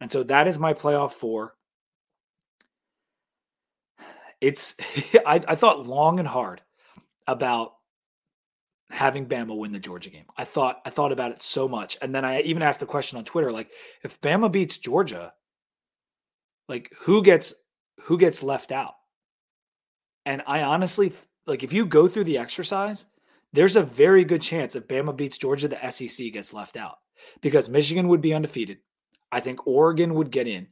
And so that is my playoff four. It's I, I thought long and hard about having Bama win the Georgia game. I thought I thought about it so much. And then I even asked the question on Twitter like if Bama beats Georgia, like who gets who gets left out? And I honestly like if you go through the exercise, there's a very good chance if Bama beats Georgia the SEC gets left out because Michigan would be undefeated. I think Oregon would get in.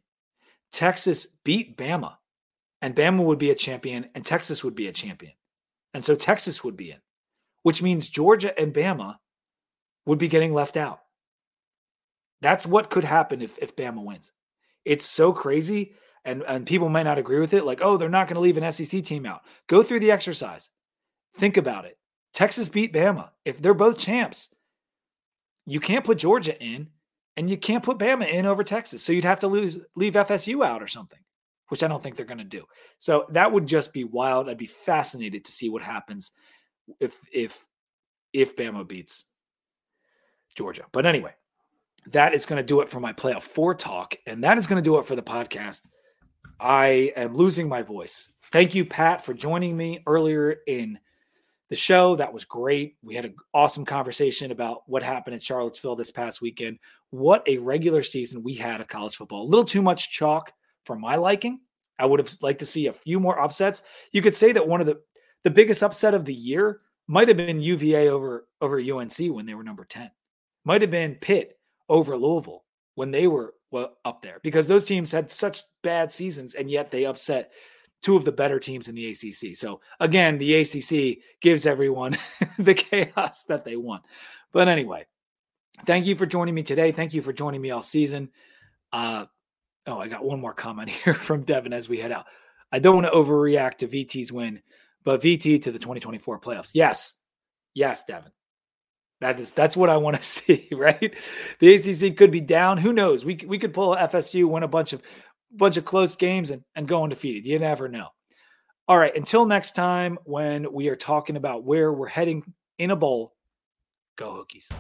Texas beat Bama, and Bama would be a champion, and Texas would be a champion. And so Texas would be in, which means Georgia and Bama would be getting left out. That's what could happen if, if Bama wins. It's so crazy. And, and people might not agree with it, like, oh, they're not going to leave an SEC team out. Go through the exercise. Think about it. Texas beat Bama. If they're both champs, you can't put Georgia in and you can't put Bama in over Texas. So you'd have to lose leave FSU out or something, which I don't think they're going to do. So that would just be wild. I'd be fascinated to see what happens if if if Bama beats Georgia. But anyway, that is going to do it for my playoff four talk, and that is going to do it for the podcast. I am losing my voice. Thank you, Pat, for joining me earlier in the show. That was great. We had an awesome conversation about what happened in Charlottesville this past weekend. What a regular season we had of college football. A little too much chalk for my liking. I would have liked to see a few more upsets. You could say that one of the the biggest upset of the year might have been UVA over over UNC when they were number 10. Might have been Pitt over Louisville when they were well, up there because those teams had such bad seasons and yet they upset two of the better teams in the ACC. So again, the ACC gives everyone the chaos that they want. But anyway, thank you for joining me today. Thank you for joining me all season. Uh, oh, I got one more comment here from Devin as we head out. I don't want to overreact to VT's win, but VT to the 2024 playoffs. Yes, yes, Devin. That is that's what I want to see, right? The ACC could be down. Who knows? We we could pull FSU, win a bunch of bunch of close games, and and go undefeated. You never know. All right. Until next time, when we are talking about where we're heading in a bowl, go Hokies.